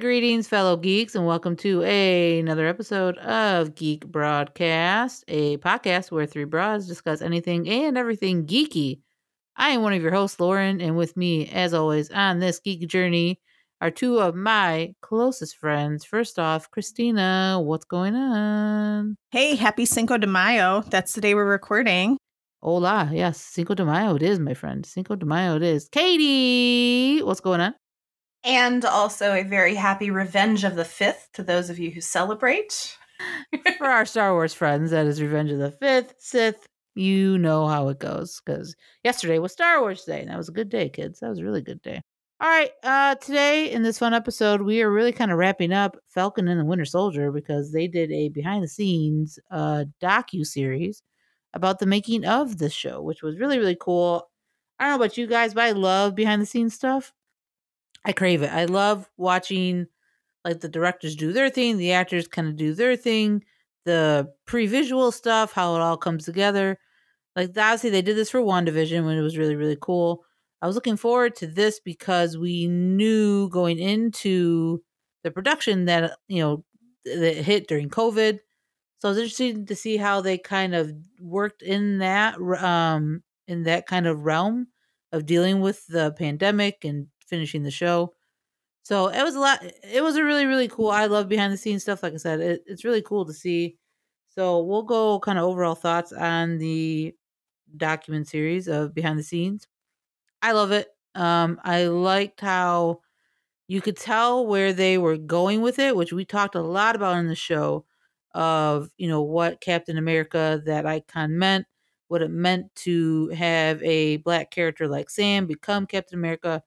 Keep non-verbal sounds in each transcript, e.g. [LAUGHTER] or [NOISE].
greetings, fellow geeks, and welcome to a, another episode of Geek Broadcast, a podcast where three broads discuss anything and everything geeky. I am one of your hosts, Lauren, and with me, as always, on this geek journey are two of my closest friends. First off, Christina, what's going on? Hey, happy Cinco de Mayo. That's the day we're recording. Hola, yes, Cinco de Mayo it is, my friend. Cinco de Mayo it is. Katie, what's going on? And also a very happy Revenge of the Fifth to those of you who celebrate. For our [LAUGHS] Star Wars friends, that is Revenge of the Fifth, Sith. You know how it goes because yesterday was Star Wars Day, and that was a good day, kids. That was a really good day. All right, uh, today in this fun episode, we are really kind of wrapping up Falcon and the Winter Soldier because they did a behind the scenes uh, docu series about the making of this show, which was really really cool. I don't know about you guys, but I love behind the scenes stuff. I crave it. I love watching like the directors do their thing, the actors kind of do their thing, the pre-visual stuff, how it all comes together. Like obviously they did this for WandaVision when it was really, really cool. I was looking forward to this because we knew going into the production that, you know, that hit during COVID. So I was interested to see how they kind of worked in that um in that kind of realm of dealing with the pandemic and finishing the show. So it was a lot. It was a really, really cool. I love behind the scenes stuff. Like I said, it, it's really cool to see. So we'll go kind of overall thoughts on the document series of behind the scenes. I love it. Um, I liked how you could tell where they were going with it, which we talked a lot about in the show of, you know, what Captain America, that icon meant, what it meant to have a black character like Sam become Captain America,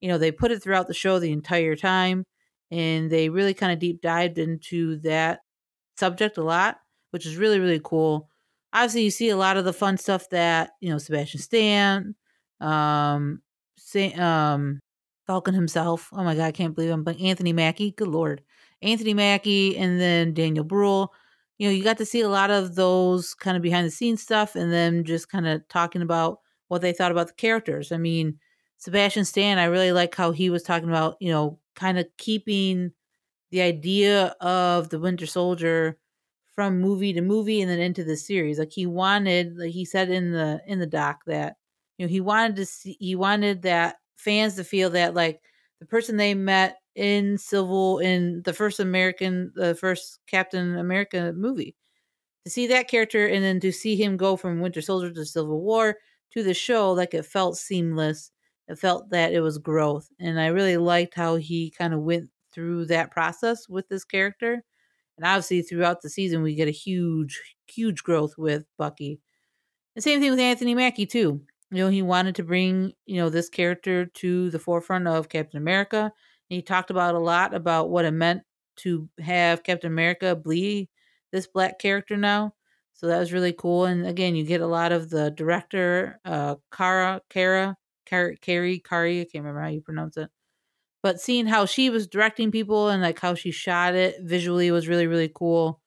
you know, they put it throughout the show the entire time and they really kind of deep dived into that subject a lot, which is really, really cool. Obviously, you see a lot of the fun stuff that, you know, Sebastian Stan, um, Say, um, Falcon himself. Oh my God, I can't believe I'm but Anthony Mackie. Good Lord. Anthony Mackie and then Daniel Bruhl. You know, you got to see a lot of those kind of behind the scenes stuff and then just kind of talking about what they thought about the characters. I mean, Sebastian Stan, I really like how he was talking about, you know, kind of keeping the idea of the Winter Soldier from movie to movie and then into the series. Like he wanted, like he said in the in the doc that you know he wanted to see, he wanted that fans to feel that like the person they met in Civil in the first American, the first Captain America movie, to see that character and then to see him go from Winter Soldier to Civil War to the show, like it felt seamless it felt that it was growth. And I really liked how he kind of went through that process with this character. And obviously, throughout the season, we get a huge, huge growth with Bucky. The same thing with Anthony Mackie, too. You know, he wanted to bring, you know, this character to the forefront of Captain America. And he talked about a lot about what it meant to have Captain America be this black character now. So that was really cool. And again, you get a lot of the director, uh, Kara, Kara, Car- Carrie, Kari, I can't remember how you pronounce it. But seeing how she was directing people and like how she shot it visually was really, really cool.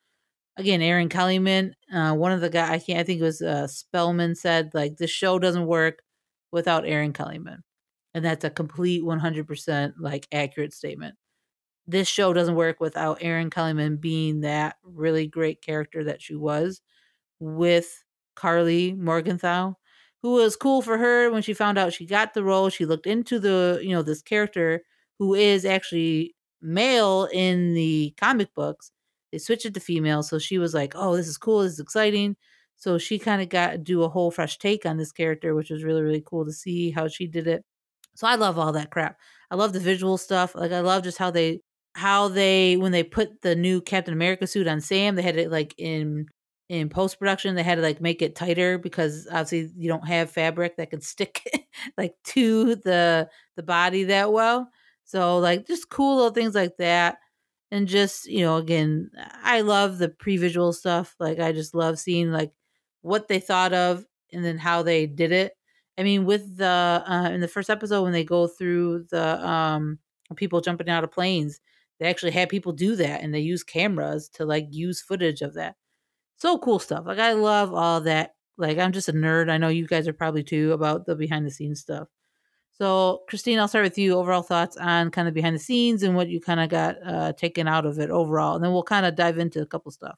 Again, Erin Kellyman, uh, one of the guys, I can't, I think it was uh, Spellman said, like, the show doesn't work without Erin Kellyman. And that's a complete 100% like accurate statement. This show doesn't work without Erin Kellyman being that really great character that she was with Karli Morgenthau who was cool for her when she found out she got the role. She looked into the, you know, this character who is actually male in the comic books. They switched it to female. So she was like, oh, this is cool. This is exciting. So she kind of got to do a whole fresh take on this character, which was really, really cool to see how she did it. So I love all that crap. I love the visual stuff. Like I love just how they how they when they put the new Captain America suit on Sam, they had it like in in post production they had to like make it tighter because obviously you don't have fabric that can stick [LAUGHS] like to the the body that well. So like just cool little things like that. And just you know again i love the pre-visual stuff like i just love seeing like what they thought of and then how they did it. I mean with the uh in the first episode when they go through the um people jumping out of planes they actually had people do that and they use cameras to like use footage of that so cool stuff. Like I love all that. Like I'm just a nerd. I know you guys are probably too about the behind the scenes stuff. So, Christine, I'll start with you. Overall thoughts on kind of behind the scenes and what you kind of got uh, taken out of it overall, and then we'll kind of dive into a couple stuff.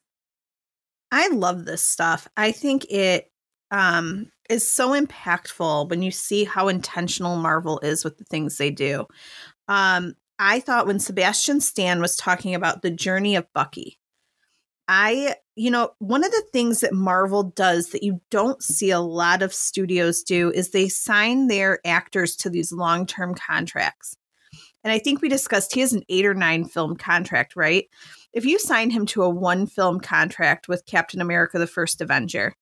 I love this stuff. I think it um, is so impactful when you see how intentional Marvel is with the things they do. Um, I thought when Sebastian Stan was talking about the journey of Bucky, I, you know, one of the things that Marvel does that you don't see a lot of studios do is they sign their actors to these long term contracts. And I think we discussed he has an eight or nine film contract, right? If you sign him to a one film contract with Captain America, the first Avenger,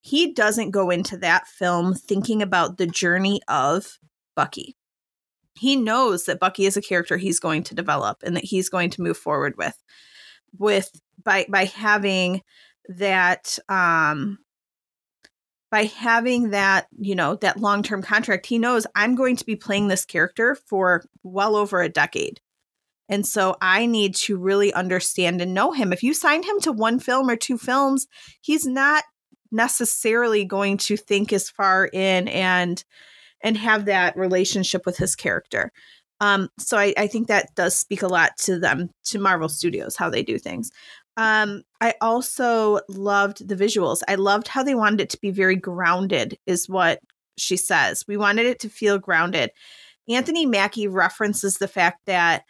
he doesn't go into that film thinking about the journey of Bucky. He knows that Bucky is a character he's going to develop and that he's going to move forward with with by by having that um by having that you know that long-term contract he knows i'm going to be playing this character for well over a decade. And so i need to really understand and know him. If you signed him to one film or two films he's not necessarily going to think as far in and and have that relationship with his character. Um, so I, I think that does speak a lot to them, to Marvel Studios, how they do things. Um, I also loved the visuals. I loved how they wanted it to be very grounded, is what she says. We wanted it to feel grounded. Anthony Mackie references the fact that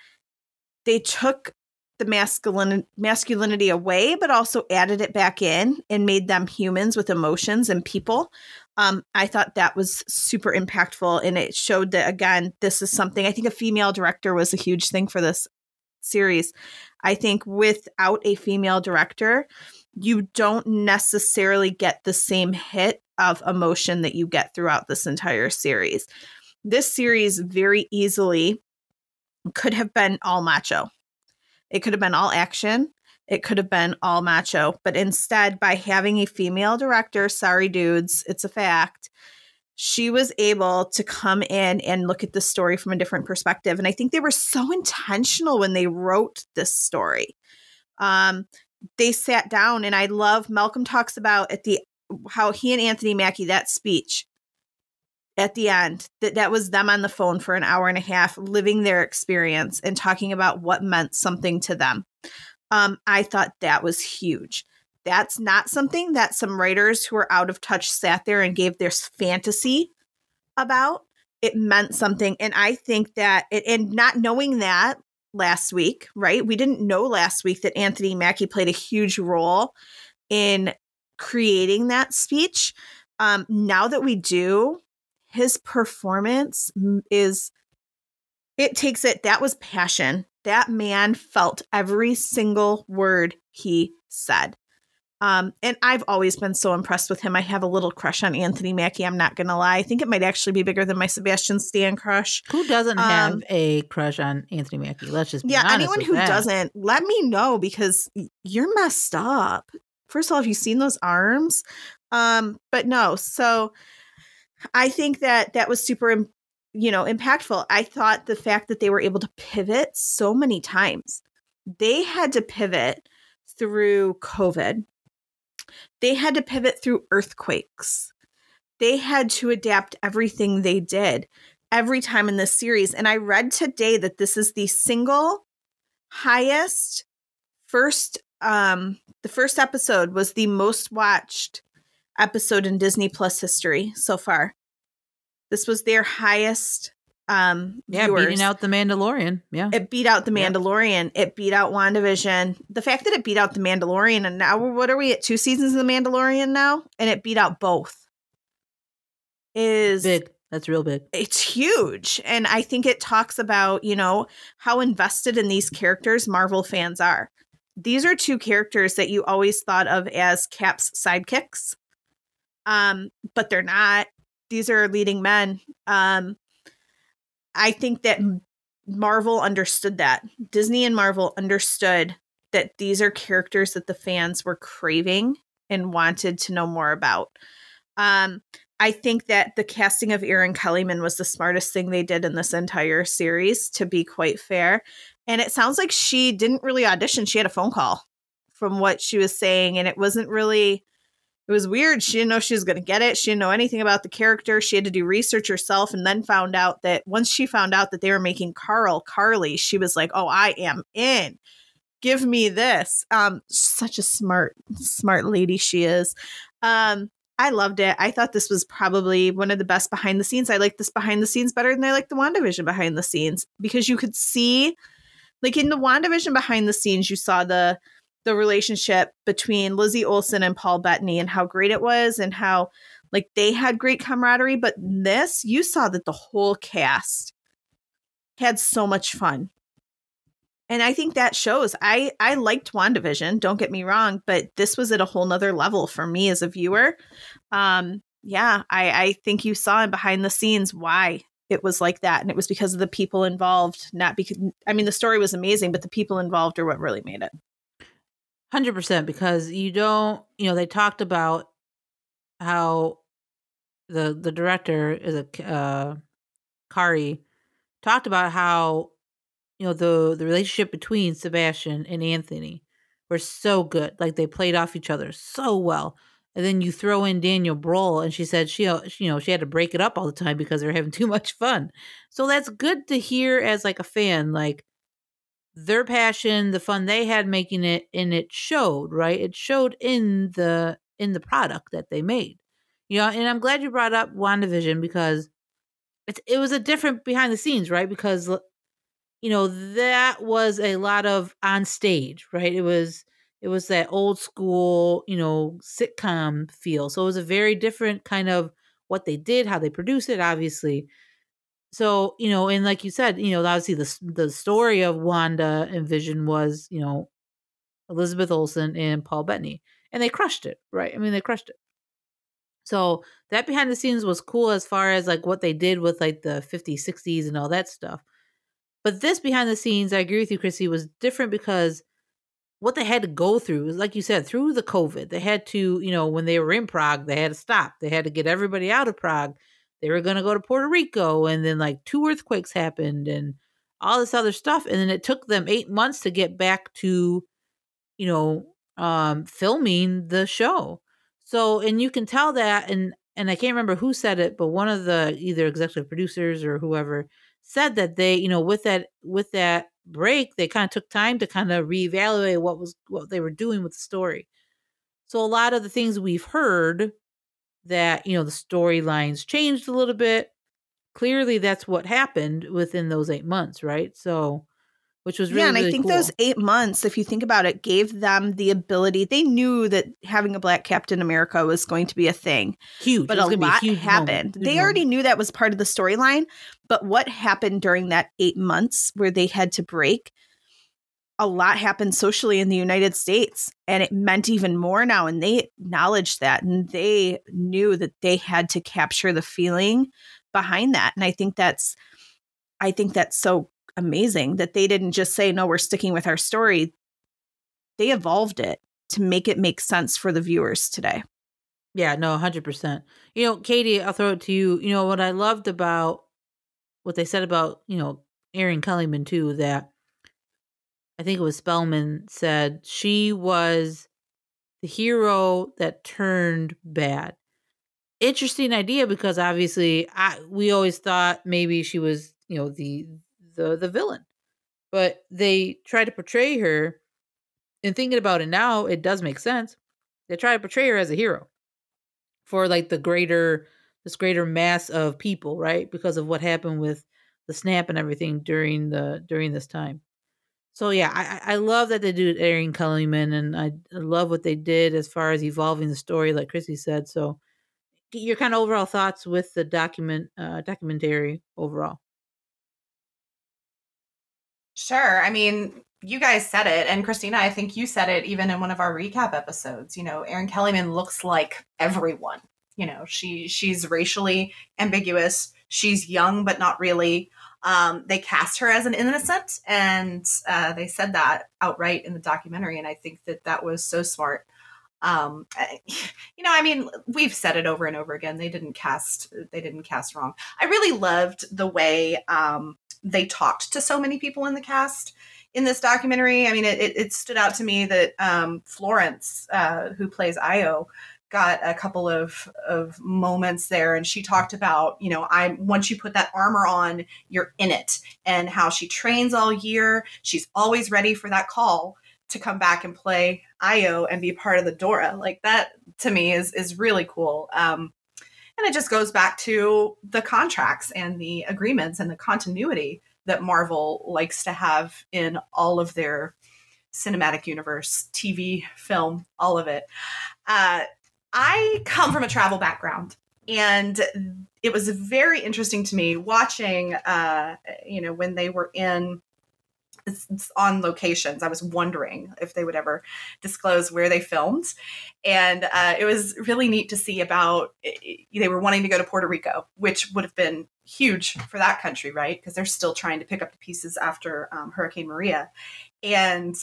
they took the masculine masculinity away, but also added it back in and made them humans with emotions and people. Um, I thought that was super impactful, and it showed that again, this is something I think a female director was a huge thing for this series. I think without a female director, you don't necessarily get the same hit of emotion that you get throughout this entire series. This series very easily could have been all macho. It could have been all action. It could have been all macho, but instead, by having a female director, sorry dudes, it's a fact, she was able to come in and look at the story from a different perspective. And I think they were so intentional when they wrote this story. Um, they sat down, and I love Malcolm talks about at the how he and Anthony Mackie that speech at the end that that was them on the phone for an hour and a half living their experience and talking about what meant something to them um, I thought that was huge. That's not something that some writers who are out of touch sat there and gave their fantasy about. It meant something. And I think that, it, and not knowing that last week, right? We didn't know last week that Anthony Mackie played a huge role in creating that speech. Um, now that we do, his performance is, it takes it, that was passion that man felt every single word he said. Um, and I've always been so impressed with him. I have a little crush on Anthony Mackie. I'm not gonna lie. I think it might actually be bigger than my Sebastian Stan crush. Who doesn't um, have a crush on Anthony Mackie? Let's just yeah. anyone who that. doesn't, let me know because you're messed up. First of all, have you seen those arms? Um, but no. So I think that that was super you know, impactful. I thought the fact that they were able to pivot so many times. They had to pivot through COVID. They had to pivot through earthquakes. They had to adapt everything they did every time in this series. And I read today that this is the single highest first um the first episode was the most watched episode in Disney Plus history so far. This was their highest um yeah viewers. beating out the mandalorian. Yeah. It beat out the mandalorian. Yeah. it beat out wandavision. The fact that it beat out the mandalorian and now what are we at? Two seasons of the mandalorian now? And it beat out both. Is big. That's real big. It's huge. And i think it talks about you know how invested in these characters marvel fans are. These are two characters that you always thought of as cap's sidekicks. Um but they're not. These are leading men. Um, I think that Marvel understood that. Disney and Marvel understood that these are characters that the fans were craving and wanted to know more about. Um, I think that the casting of Erin Kellyman was the smartest thing they did in this entire series, to be quite fair. And it sounds like she didn't really audition. She had a phone call from what she was saying, and it wasn't really it was weird. She didn't know she was going to get it. She didn't know anything about the character. She had to do research herself and then found out that once she found out that they were making Carl Karli, she was like, "Oh, I am in. Give me this." Um such a smart smart lady she is. Um I loved it. I thought this was probably one of the best behind the scenes. I like this behind the scenes better than I like the WandaVision behind the scenes because you could see like in the WandaVision behind the scenes you saw the the relationship between Lizzie Olsen and Paul Bettany and how great it was and how like they had great camaraderie. But this, you saw that the whole cast had so much fun. And I think that shows. I I liked WandaVision, don't get me wrong, but this was at a whole nother level for me as a viewer. Um, yeah, I, I think you saw in behind the scenes why it was like that. And it was because of the people involved, not because I mean the story was amazing, but the people involved are what really made it. Hundred percent, because you don't, you know, they talked about how the the director is a uh, Kari talked about how you know the the relationship between Sebastian and Anthony were so good, like they played off each other so well. And then you throw in Daniel Bruhl, and she said she, uh, you know, she had to break it up all the time because they're having too much fun. So that's good to hear as like a fan, like their passion, the fun they had making it, and it showed, right? It showed in the in the product that they made. You know, and I'm glad you brought up WandaVision because it's it was a different behind the scenes, right? Because you know, that was a lot of on stage, right? It was it was that old school, you know, sitcom feel. So it was a very different kind of what they did, how they produced it, obviously so you know and like you said you know obviously the the story of wanda and vision was you know elizabeth olsen and paul bettany and they crushed it right? I mean they crushed it. So that behind the scenes was cool as far as like what they did with like the 50s 60s and all that stuff. But this behind the scenes i agree with you chrissy was different because what they had to go through was like you said through the covid they had to you know when they were in prague they had to stop they had to get everybody out of prague they were going to go to Puerto Rico and then like two earthquakes happened and all this other stuff and then it took them 8 months to get back to you know um filming the show. So and you can tell that and and I can't remember who said it but one of the either executive producers or whoever said that they you know with that with that break they kind of took time to kind of reevaluate what was what they were doing with the story. So a lot of the things we've heard that you know the storylines changed a little bit. Clearly that's what happened within those eight months right? So which was really, yeah and really i think cool. those eight months if you think about it gave them the ability they knew that having a black captain america was going to be a thing huge. but a lot a happened. they already knew that was part of the storyline but what happened during that eight months where they had to break a lot happened socially in the United States and it meant even more now and they acknowledged that and they knew that they had to capture the feeling behind that and I think that's I think that's so amazing that they didn't just say no we're sticking with our story. They evolved it to make it make sense for the viewers today. Yeah no 100% you know katie i'll throw it to you. You know what i loved about what they said about you know Erin Kellyman too that I think it was Spellman said she was the hero that turned bad. Interesting idea because obviously I we always thought maybe she was, you know, the the the villain. But they try to portray her and thinking about it now, it does make sense. They try to portray her as a hero for like the greater this greater mass of people, right? Because of what happened with the snap and everything during the during this time. So yeah, I, I love that they do Erin Kellyman, and I, I love what they did as far as evolving the story, like Chrissy said. So, your kind of overall thoughts with the document uh, documentary overall. Sure. I mean, you guys said it, and Christina, I think you said it even in one of our recap episodes. You know, Erin Kellyman looks like everyone. You know, she she's racially ambiguous. She's young, but not really. Um, they cast her as an innocent, and uh, they said that outright in the documentary. And I think that that was so smart. Um, [LAUGHS] you know, I mean, we've said it over and over again. They didn't cast. They didn't cast wrong. I really loved the way um, they talked to so many people in the cast in this documentary. I mean, it, it stood out to me that um, Florence, uh, who plays Ayo, got a couple of of moments there and she talked about you know i once you put that armor on you're in it and how she trains all year. She's always ready for that call to come back and play ayo and be part of the dora. Like that to me is is really cool. Um and it just goes back to the contracts and the agreements and the continuity that marvel likes to have in all of their cinematic universe tv film all of it. Uh, I come from a travel background and it was very interesting to me watching uh, you know when they were in on locations. I was wondering if they would ever disclose where they filmed and uh, it was really neat to see about they were wanting to go to puerto rico which would have been huge for that country right? Because they're still trying to pick up the pieces after um, hurricane maria. And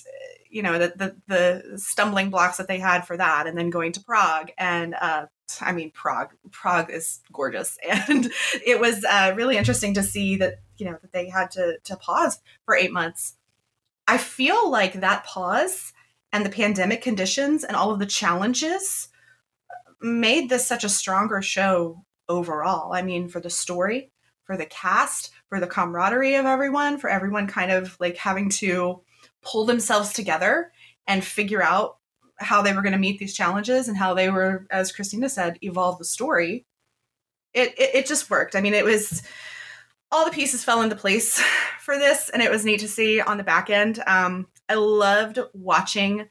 you know the, the, the stumbling blocks that they had for that and then going to prague. And uh, i mean prague prague is gorgeous. [LAUGHS] And it was uh, really interesting to see that you know that they had to to pause for eight months. I feel like that pause and the pandemic conditions and all of the challenges made this such a stronger show overall. I mean for the story for the cast for the camaraderie of everyone for everyone kind of like having to pull themselves together and figure out how they were going to meet these challenges and how they were, as Christina said, evolve the story. It, it, it just worked. I mean, it was all the pieces fell into place [LAUGHS] for this, and it was neat to see on the back end. Um, I loved watching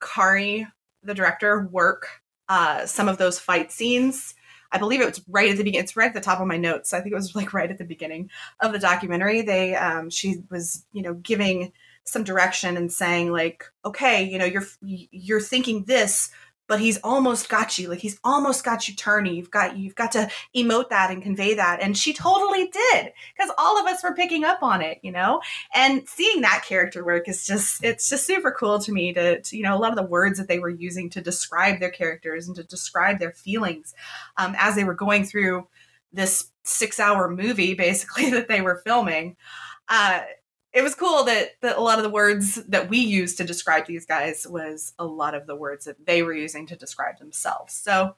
Kari, the director, work uh, some of those fight scenes. I believe it was right at the beginning. It's right at the top of my notes. I think it was like right at the beginning of the documentary. They, um, she was, you know, giving some direction and saying like okay you know you're you're thinking this but he's almost got you. Like he's almost got you turning. You've got you've got to emote that and convey that. And she totally did because all of us were picking up on it you know? And seeing that character work is just it's just super cool to me to, to you know a lot of the words that they were using to describe their characters and to describe their feelings um, as they were going through this six hour movie basically [LAUGHS] that they were filming uh, it was cool that, that a lot of the words that we used to describe these guys was a lot of the words that they were using to describe themselves. So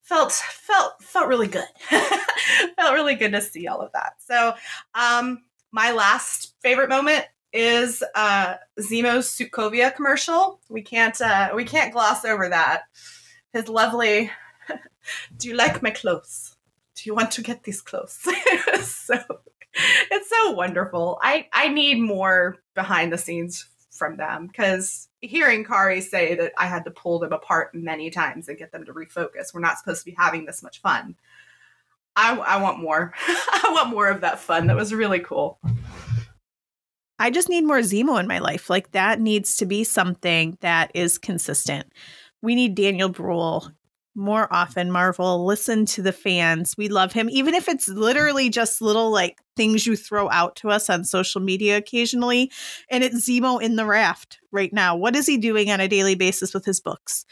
felt felt felt really good. [LAUGHS] felt really good to see all of that. So um my last favorite moment is uh Zemo's Sokovia commercial. We can't uh we can't gloss over that. His lovely [LAUGHS] Do you like my clothes? Do you want to get these clothes? [LAUGHS] so [LAUGHS] it's so wonderful. I I need more behind the scenes from them because hearing Kari say that I had to pull them apart many times and get them to refocus. We're not supposed to be having this much fun. I, I want more. [LAUGHS] I want more of that fun. That was really cool. I just need more Zemo in my life. Like that needs to be something that is consistent. We need Daniel Bruhl more often, Marvel. Listen to the fans. We love him, even if it's literally just little like things you throw out to us on social media occasionally. And it's Zemo in the raft right now. What is he doing on a daily basis with his books?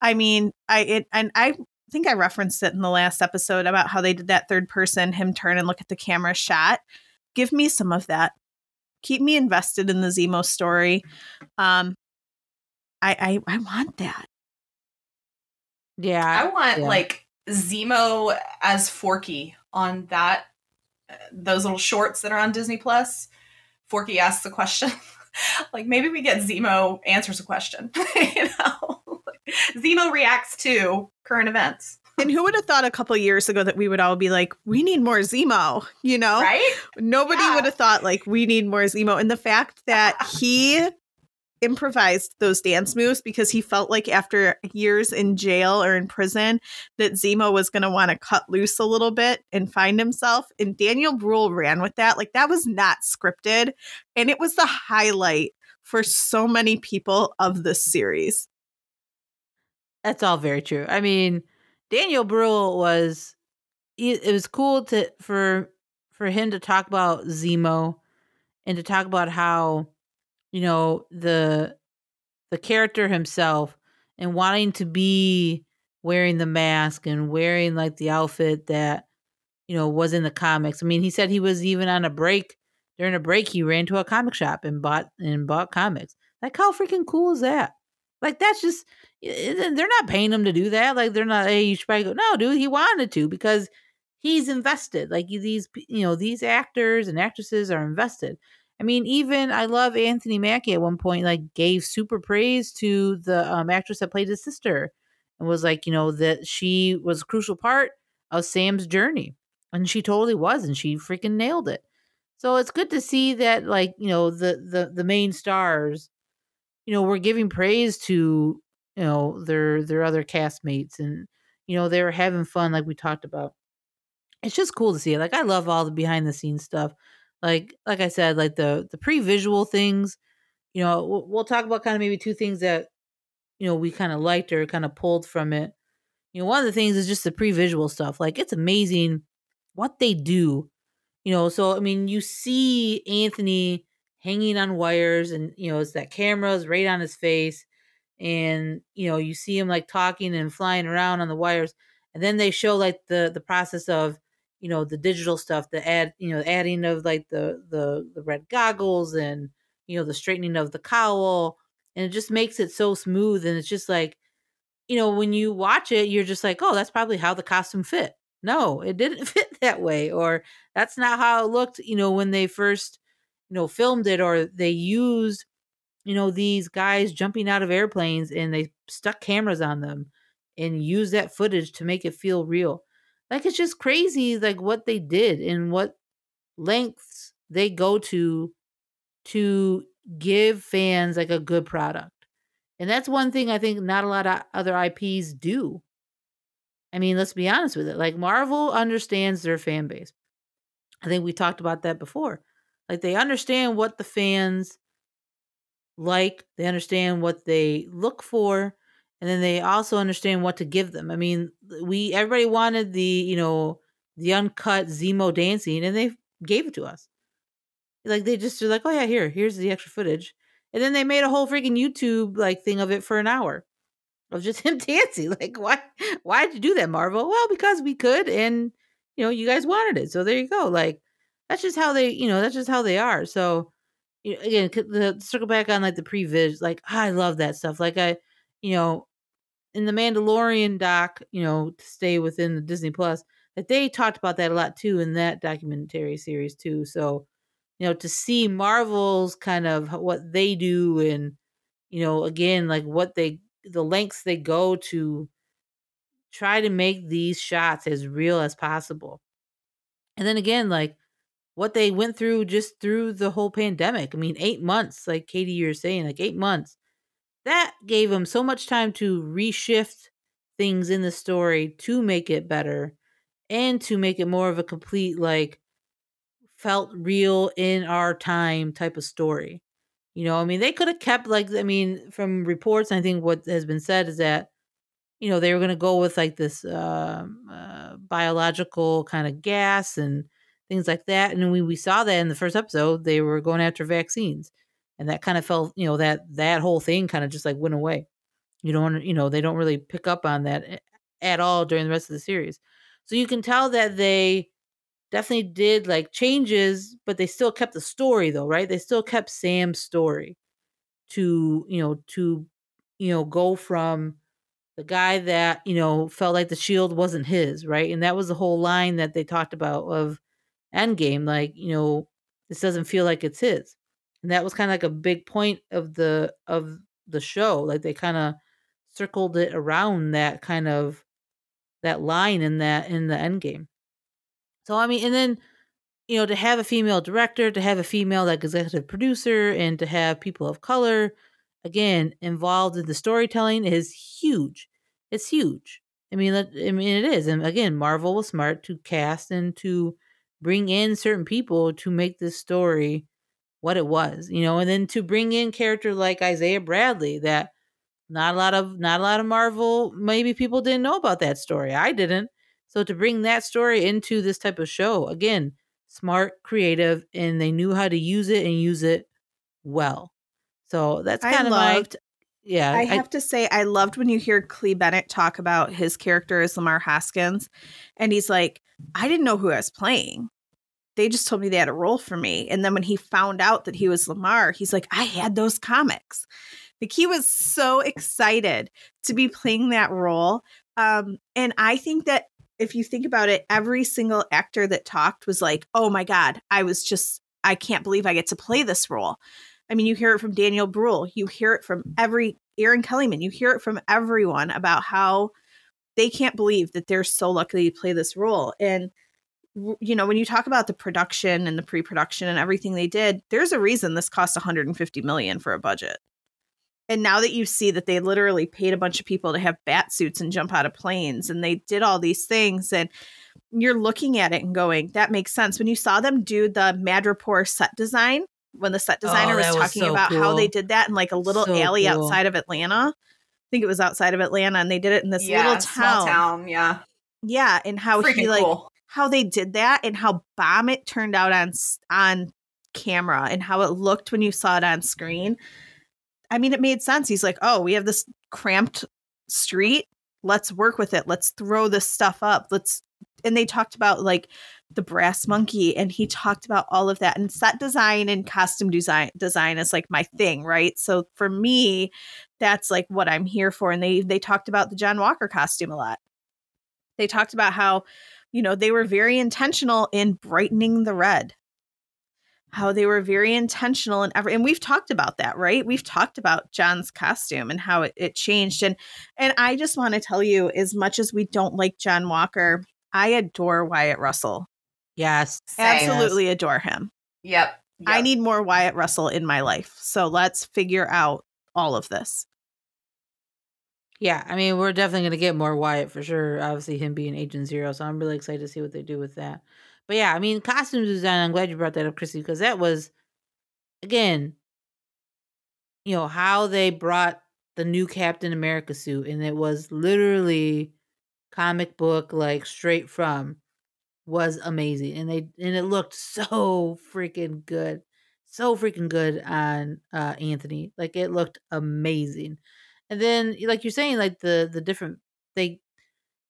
I mean, I it and I think I referenced it in the last episode about how they did that third person, him turn and look at the camera shot. Give me some of that. Keep me invested in the Zemo story. Um, I I, I want that. Yeah. I want yeah. like Zemo as Forky on that uh, those little shorts that are on Disney Plus. Forky asks a question. [LAUGHS] like maybe we get Zemo answers a question. [LAUGHS] you know, [LAUGHS] Zemo reacts to current events. And who would have thought a couple years ago that we would all be like, we need more Zemo, you know? Right? Nobody Yeah. would have thought like we need more Zemo. And the fact that he improvised those dance moves because he felt like after years in jail or in prison that Zemo was going to want to cut loose a little bit and find himself. And Daniel Bruhl ran with that. Like that was not scripted. And it was the highlight for so many people of this series. That's all very true. I mean, Daniel Bruhl was it was cool to for for him to talk about Zemo and to talk about how you know the the character himself and wanting to be wearing the mask and wearing like the outfit that you know was in the comics. I mean, he said he was even on a break during a break he ran to a comic shop and bought and bought comics. Like how freaking cool is that? Like that's just they're not paying him to do that. Like they're not. Hey, you should probably go. No, dude, he wanted to because he's invested. Like these, you know, these actors and actresses are invested. I mean, even I love Anthony Mackie at one point, like gave super praise to the um, actress that played his sister and was like, you know, that she was a crucial part of Sam's journey. And she totally was, and she freaking nailed it. So it's good to see that, like, you know, the the the main stars, you know, were giving praise to, you know, their their other castmates and you know, they were having fun like we talked about. It's just cool to see it. Like I love all the behind the scenes stuff like like I said, like the the pre visual things. You know, we'll, we'll talk about kind of maybe two things that you know we kind of liked or kind of pulled from it. You know, one of the things is just the pre visual stuff. Like it's amazing what they do. You know, so I mean, you see Anthony hanging on wires, and you know, it's that camera's right on his face, and you know, you see him like talking and flying around on the wires, and then they show like the the process of you know the digital stuff the add you know adding of like the the the red goggles and you know the straightening of the cowl and it just makes it so smooth and it's just like you know when you watch it you're just like oh that's probably how the costume fit. No it didn't [LAUGHS] fit that way or that's not how it looked you know when they first you know filmed it or they used you know these guys jumping out of airplanes and they stuck cameras on them and used that footage to make it feel real like it's just crazy like what they did and what lengths they go to to give fans like a good product. And that's one thing I think not a lot of other IPs do. I mean, let's be honest with it. Like Marvel understands their fan base. I think we talked about that before. Like they understand what the fans like, they understand what they look for, and then they also understand what to give them. I mean, we everybody wanted the you know the uncut Zemo dancing, and they gave it to us. Like they just are like, oh yeah, here, here's the extra footage, and then they made a whole freaking YouTube like thing of it for an hour of just [LAUGHS] him dancing. Like, why? Why did you do that, Marvel? Well, because we could, and you know, you guys wanted it, so there you go. Like, that's just how they, you know, that's just how they are. So, you know, again, the circle back on like the pre-vis, like I love that stuff. Like I, you know, in the Mandalorian doc, you know, to stay within the Disney Plus, that they talked about that a lot too in that documentary series too. So, you know, to see Marvel's kind of what they do and, you know, again, like what they, the lengths they go to try to make these shots as real as possible. And then again, like what they went through just through the whole pandemic. I mean, eight months, like Katie, you're saying, like eight months that gave him so much time to reshift things in the story to make it better and to make it more of a complete like felt real in our time type of story. You know, I mean, they could have kept like I mean, from reports, I think what has been said is that you know they were going to go with like this uh, uh, biological kind of gas and things like that. And when we saw that in the first episode, they were going after vaccines and that kind of felt you know that that whole thing kind of just like went away. You don't you know they don't really pick up on that at all during the rest of the series. So you can tell that they definitely did like changes but they still kept the story though right? They still kept sam's story to you know to you know go from the guy that you know felt like the shield wasn't his right? And that was the whole line that they talked about of endgame like you know this doesn't feel like it's his and that was kind of like a big point of the of the show like they kind of circled it around that kind of that line in that in the end game. So i mean and then you know to have a female director to have a female like executive producer and to have people of color again involved in the storytelling is huge. It's huge. I mean i mean it is and again marvel was smart to cast and to bring in certain people to make this story what it was, you know, and then to bring in character like Isaiah Bradley that not a lot of not a lot of Marvel maybe people didn't know about that story. I didn't. So to bring that story into this type of show, again, smart, creative, and they knew how to use it and use it well. So that's kind I of loved, my yeah. I have to say I loved when you hear Cle Bennett talk about his character as Lemar Hoskins and he's like, I didn't know who I was playing they just told me they had a role for me. And then when he found out that he was Lemar, he's like, I had those comics. Like he was so excited to be playing that role. Um, and I think that if you think about it, every single actor that talked was like, oh my God, I was just, I can't believe I get to play this role. I mean, you hear it from Daniel Bruhl, you hear it from every Erin Kellyman, you hear it from everyone about how they can't believe that they're so lucky to play this role. And you know, when you talk about the production and the pre-production and everything they did, there's a reason this cost 150 million for a budget. And now that you see that they literally paid a bunch of people to have bat suits and jump out of planes and they did all these things and you're looking at it and going, that makes sense. When you saw them do the Madripoor set design, when the set designer oh, was talking was so about cool. how they did that in like a little so alley cool. outside of Atlanta. I think it was outside of Atlanta, and they did it in this yeah, little town. town, yeah, yeah, and how Freaking he like cool. How they did that, and how bomb it turned out on on camera, and how it looked when you saw it on screen. I mean, it made sense. He's like, "Oh, we have this cramped street. Let's work with it. Let's throw this stuff up. Let's." And they talked about like the brass monkey and he talked about all of that and set design and costume design design is like my thing right so for me that's like what i'm here for and they they talked about the john walker costume a lot they talked about how you know they were very intentional in brightening the red how they were very intentional and every and we've talked about that right we've talked about john's costume and how it, it changed and and i just want to tell you as much as we don't like john walker i adore wyatt russell Yes. Absolutely adore him. Yep. yep. I need more Wyatt Russell in my life. So let's figure out all of this. Yeah, I mean, we're definitely going to get more Wyatt for sure. Obviously, him being Agent Zero. So I'm really excited to see what they do with that. But yeah, I mean, costume design, I'm glad you brought that up, Chrissy, because that was, again, you know, how they brought the new Captain America suit. And it was literally comic book, like straight from was amazing and they and it looked [LAUGHS] so freaking good so freaking good on uh anthony like it looked amazing and then like you're saying like the the different they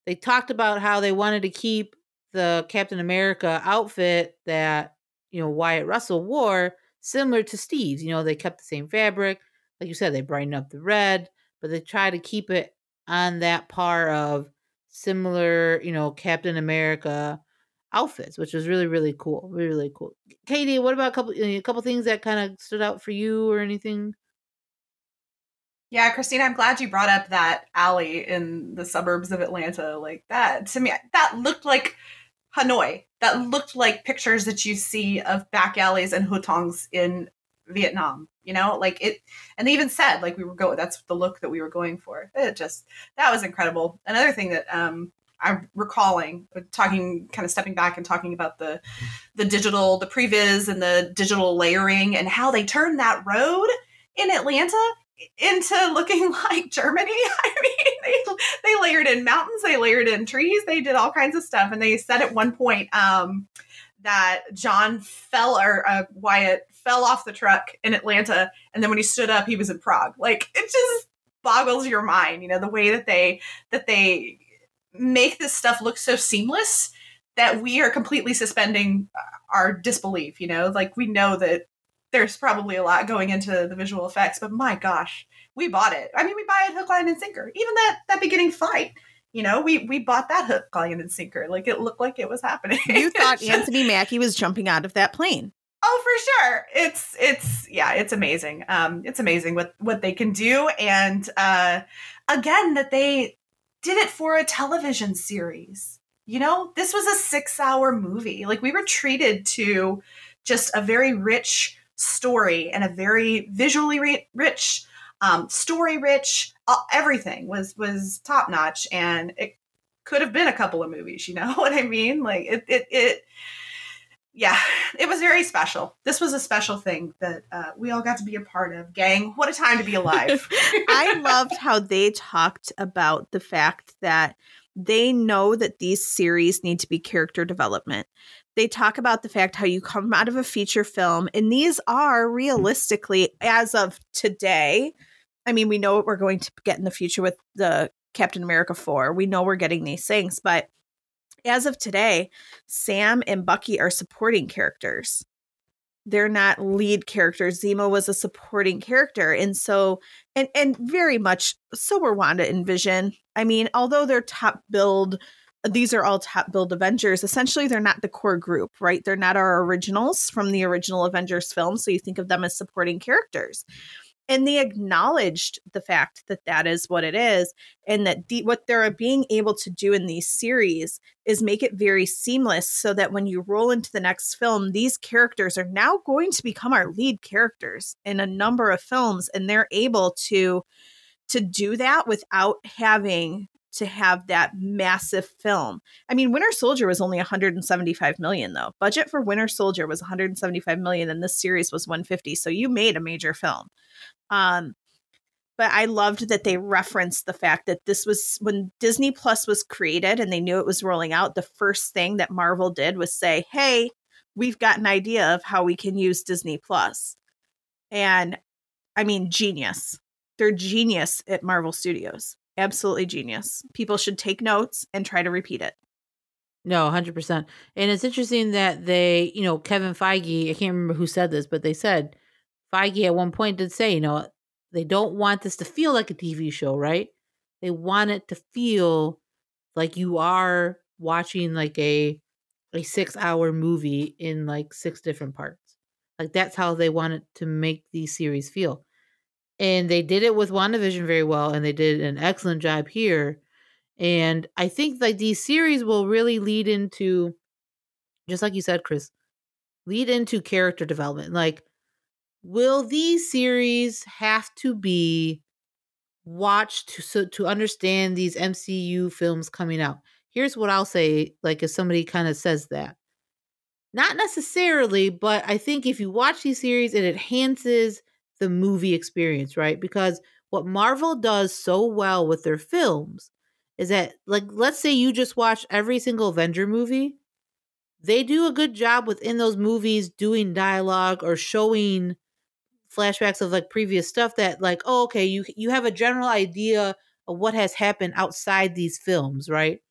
they talked about how they wanted to keep the captain america outfit that you know wyatt russell wore similar to steve's you know they kept the same fabric like you said they brightened up the red but they try to keep it on that par of similar you know captain america outfits, which was really really cool, really really cool. Katie, what about a couple a couple things that kind of stood out for you or anything? Yeah, Christina, I'm glad you brought up that alley in the suburbs of Atlanta. Like that to me, that looked like Hanoi. That looked like pictures that you see of back alleys and hutongs in Vietnam. You know, like it, and they even said like we were going. That's the look that we were going for. It just that was incredible. Another thing that um I'm recalling talking kind of stepping back and talking about the the digital the previs and the digital layering and how they turned that road in Atlanta into looking [LAUGHS] like Germany. [LAUGHS] I mean, they, they layered in mountains, they layered in trees, they did all kinds of stuff. And they said at one point um, that John fell or uh, Wyatt fell off the truck in Atlanta, and then when he stood up, he was in Prague. Like it just boggles your mind, you know, the way that they that they make this stuff look so seamless that we are completely suspending our disbelief you know like we know that there's probably a lot going into the visual effects but my gosh we bought it. I mean we buy it hook line and sinker. Even that that beginning fight you know we we bought that hook line and sinker. Like it looked like it was happening. You thought [LAUGHS] anthony mackie was jumping out of that plane. Oh for sure. It's it's yeah it's amazing. Um it's amazing what what they can do. And uh again that they did it for a television series. You know, this was a six hour movie. Like we were treated to just a very rich story and a very visually rich, um, story rich. Uh, everything was was top notch, and it could have been a couple of movies. You know [LAUGHS] what I mean? Like it it it yeah, it was very special. This was a special thing that uh, we all got to be a part of. Gang, what a time to be alive. [LAUGHS] I loved how they talked about the fact that they know that these series need to be character development. They talk about the fact how you come out of a feature film, and these are realistically, as of today, I mean, we know what we're going to get in the future with the Captain America 4. We know we're getting these things, but as of today, Sam and Bucky are supporting characters. they're not lead characters. Zemo was a supporting character. And so and and very much so were Wanda and Vision. I mean, although they're top build these are all top build Avengers. Essentially, they're not the core group, right? They're not our originals from the original Avengers film. So you think of them as supporting characters. And they acknowledged the fact that that is what it is, and that the, what they're being able to do in these series is make it very seamless so that when you roll into the next film, these characters are now going to become our lead characters in a number of films, and they're able to to do that without having to have that massive film. I mean, Winter Soldier was only 175 million though. Budget for Winter Soldier was 175 million and this series was 150. So you made a major film. Um but I loved that they referenced the fact that this was when Disney Plus was created and they knew it was rolling out, the first thing that Marvel did was say, "Hey, we've got an idea of how we can use Disney Plus." And I mean, genius. They're genius at Marvel Studios absolutely genius. People should take notes and try to repeat it. No, 100%. And it's interesting that they, you know, Kevin Feige, I can't remember who said this, but they said Feige at one point did say, you know, they don't want this to feel like a TV show, right? They want it to feel like you are watching like a a 6-hour movie in like six different parts. Like that's how they want it to make these series feel and they did it with WandaVision very well and they did an excellent job here. And i think like these series will really lead into just like you said chris lead into character development. Like will these series have to be watched to so to understand these mcu films coming out? Here's what i'll say like if somebody kind of says that. Not necessarily but i think if you watch these series it enhances the movie experience, right? Because what Marvel does so well with their films is that, like, let's say you just watch every single Avenger movie, they do a good job within those movies doing dialogue or showing flashbacks of like previous stuff that like oh okay you you have a general idea of what has happened outside these films right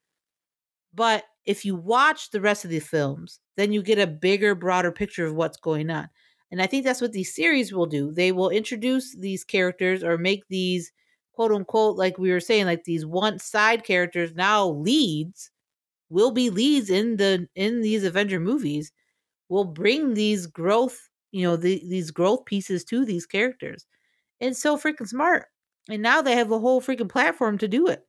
but if you watch the rest of the films then you get a bigger broader picture of what's going on and I think that's what these series will do. They will introduce these characters or make these quote unquote, like we were saying, like these once side characters now leads will be leads in the in these Avenger movies will bring these growth, you know, the, these growth pieces to these characters. And so freaking smart. And now they have a whole freaking platform to do it.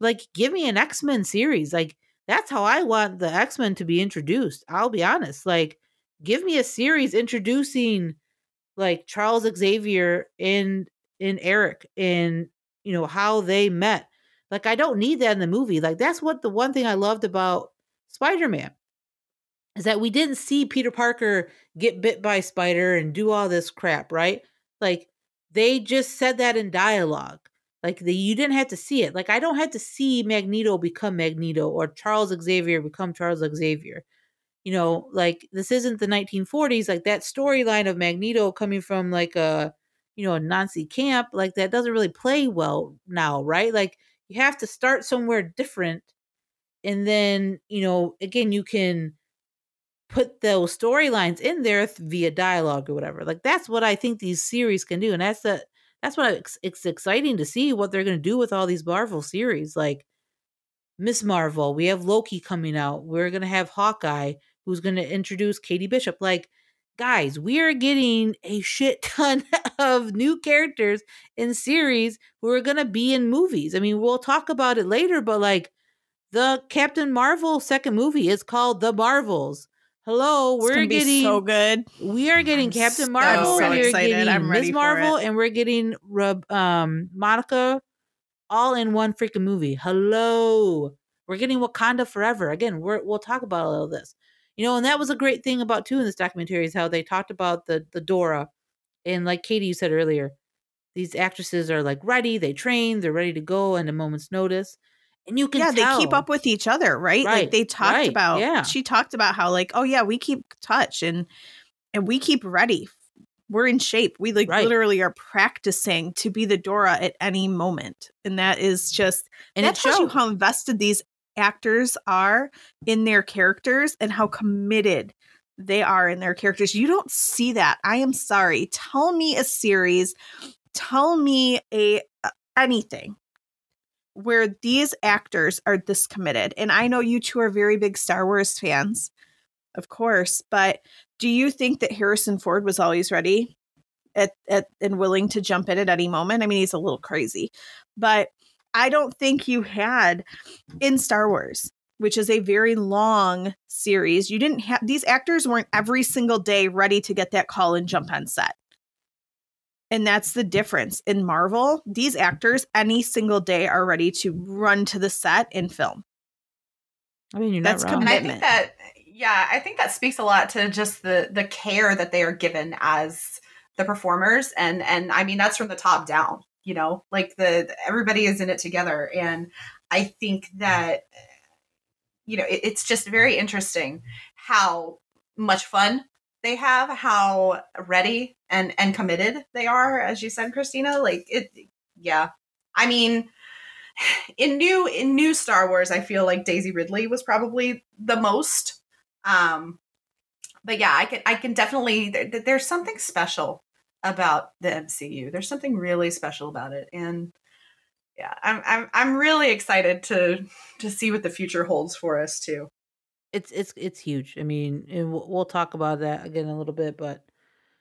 Like, give me an X Men series. Like, that's how I want the X Men to be introduced. I'll be honest. Like, give me a series introducing like Charles Xavier and in Erik and you know how they met. Like I don't need that in the movie. Like that's what the one thing I loved about Spider-Man is that we didn't see Peter Parker get bit by spider and do all this crap, right? Like they just said that in dialogue. Like the, you didn't have to see it. Like I don't have to see Magneto become Magneto or Charles Xavier become Charles Xavier you know, like this isn't the 1940s. Like that storyline of Magneto coming from like a, you know, a Nazi camp, like that doesn't really play well now, right? Like you have to start somewhere different. And then, you know, again, you can put those storylines in there via dialogue or whatever. Like that's what I think these series can do. And that's the, that's what it's, it's exciting to see what they're going to do with all these Marvel series. Like, Miss Marvel, we have Loki coming out. We're going to have Hawkeye who's going to introduce Katie Bishop. Like, guys, we are getting a shit [LAUGHS] ton of new characters in series who are going to be in movies. I mean, we'll talk about it later, but like the Captain Marvel second movie is called The Marvels. Hello, we're getting so good. We are getting I'm Captain Marvel. So we're excited. getting Miss Marvel, and we're getting um Monica, all in one freaking movie. Hello, we're getting Wakanda Forever. Again, we're, we'll talk about all of this. You know, and that was a great thing about too in this documentary is how they talked about the the Dora, and like Katie you said earlier, these actresses are like ready, they train, they're ready to go at a moment's notice. And you can yeah, tell. they keep up with each other, right? right like they talked right, about. Yeah. She talked about how like, oh yeah, we keep touch and and we keep ready. We're in shape. We like right. literally are practicing to be the Dora at any moment, and that is just and that shows you how invested these actors are in their characters and how committed they are in their characters. You don't see that. I am sorry. Tell me a series, tell me a anything where these actors are this committed. And I know you two are very big Star Wars fans, of course, but do you think that Harrison Ford was always ready at, at and willing to jump in at any moment? I mean, he's a little crazy, but I don't think you had in Star Wars, which is a very long series. You didn't have these actors weren't every single day ready to get that call and jump on set. And that's the difference. In Marvel, these actors any single day are ready to run to the set and film. I mean, you're That's not wrong. And I commitment. think that yeah, I think that speaks a lot to just the the care that they are given as the performers and and I mean that's from the top down, you know? Like the everybody is in it together and I think that you know, it, it's just very interesting how much fun they have, how ready and and committed they are as you said Christina, like it yeah. I mean, [SIGHS] in new in new Star Wars, I feel like Daisy Ridley was probably the most. Um, but yeah, I can I can definitely there, there's something special about the MCU. There's something really special about it, and yeah, I'm I'm I'm really excited to to see what the future holds for us too. it's it's it's huge. I mean, we'll, we'll talk about that again in a little bit, but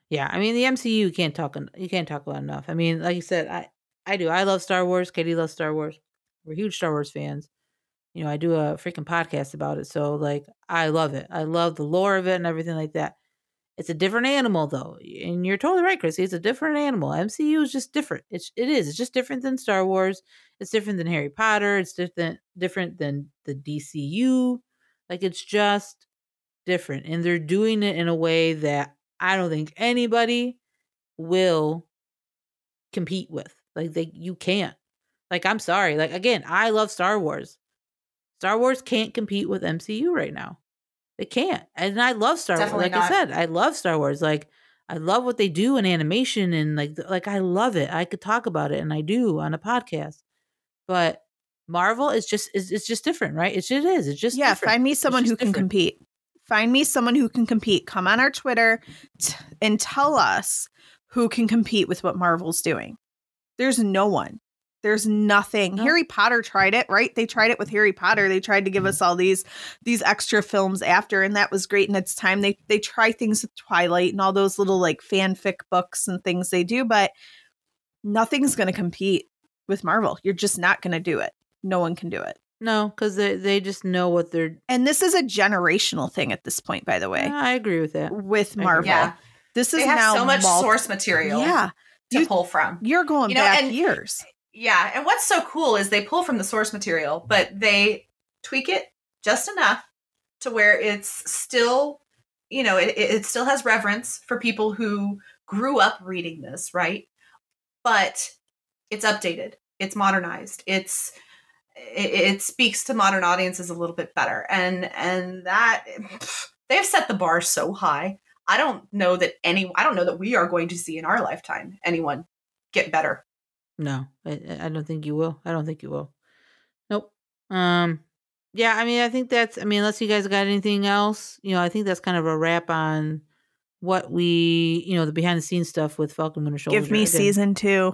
yeah, I mean, the MCU you can't talk you can't talk about enough. I mean, like you said, I I do. I love Star Wars. Katie loves Star Wars. We're huge Star Wars fans. You know, I do a freaking podcast about it, so like I love it. I love the lore of it and everything like that. It's a different animal though, and you're totally right, Chrissy. It's a different animal. MCU is just different. It's it is. It's just different than Star Wars. It's different than Harry Potter. It's different different than the DCU. Like it's just different, and they're doing it in a way that I don't think anybody will compete with. Like they you can't. Like I'm sorry. Like again, I love Star Wars. Star Wars can't compete with MCU right now. They can't. And I love Star Wars. Definitely Like I said, I love Star Wars. Like I love what they do in animation and like like I love it. I could talk about it and I do on a podcast. But Marvel is just is it's just different, right? It's just it is. It's just yeah, different. find me someone who can different. compete. Find me someone who can compete. Come on our Twitter t- and tell us who can compete with what Marvel's doing. There's no one. There's nothing. No. Harry Potter tried it, right? They tried it with Harry Potter. They tried to give us all these these extra films after, and that was great. And it's time they they try things with Twilight and all those little like fanfic books and things they do, but nothing's going to compete with Marvel. You're just not going to do it. No one can do it. No, because they they just know what they're And this is a generational thing at this point, by the way, Yeah, I agree with that. with Marvel. Yeah, This is they have now so much mul- source material Yeah, to You- pull from. you're going You know, back and- years. Yeah, and what's so cool is they pull from the source material, but they tweak it just enough to where it's still, you know, it, it still has reverence for people who grew up reading this, right? But it's updated, it's modernized, it's it, it speaks to modern audiences a little bit better, and and that [SIGHS] they've set the bar so high. I don't know that any. I don't know that we are going to see in our lifetime anyone get better. No, I, I don't think you will. I don't think you will. Nope. Um. Yeah, I mean, I think that's. I mean, unless you guys got anything else, you know, I think that's kind of a wrap on what we, you know, the behind the scenes stuff with Falcon Winter Soldier. Give me Again- season two.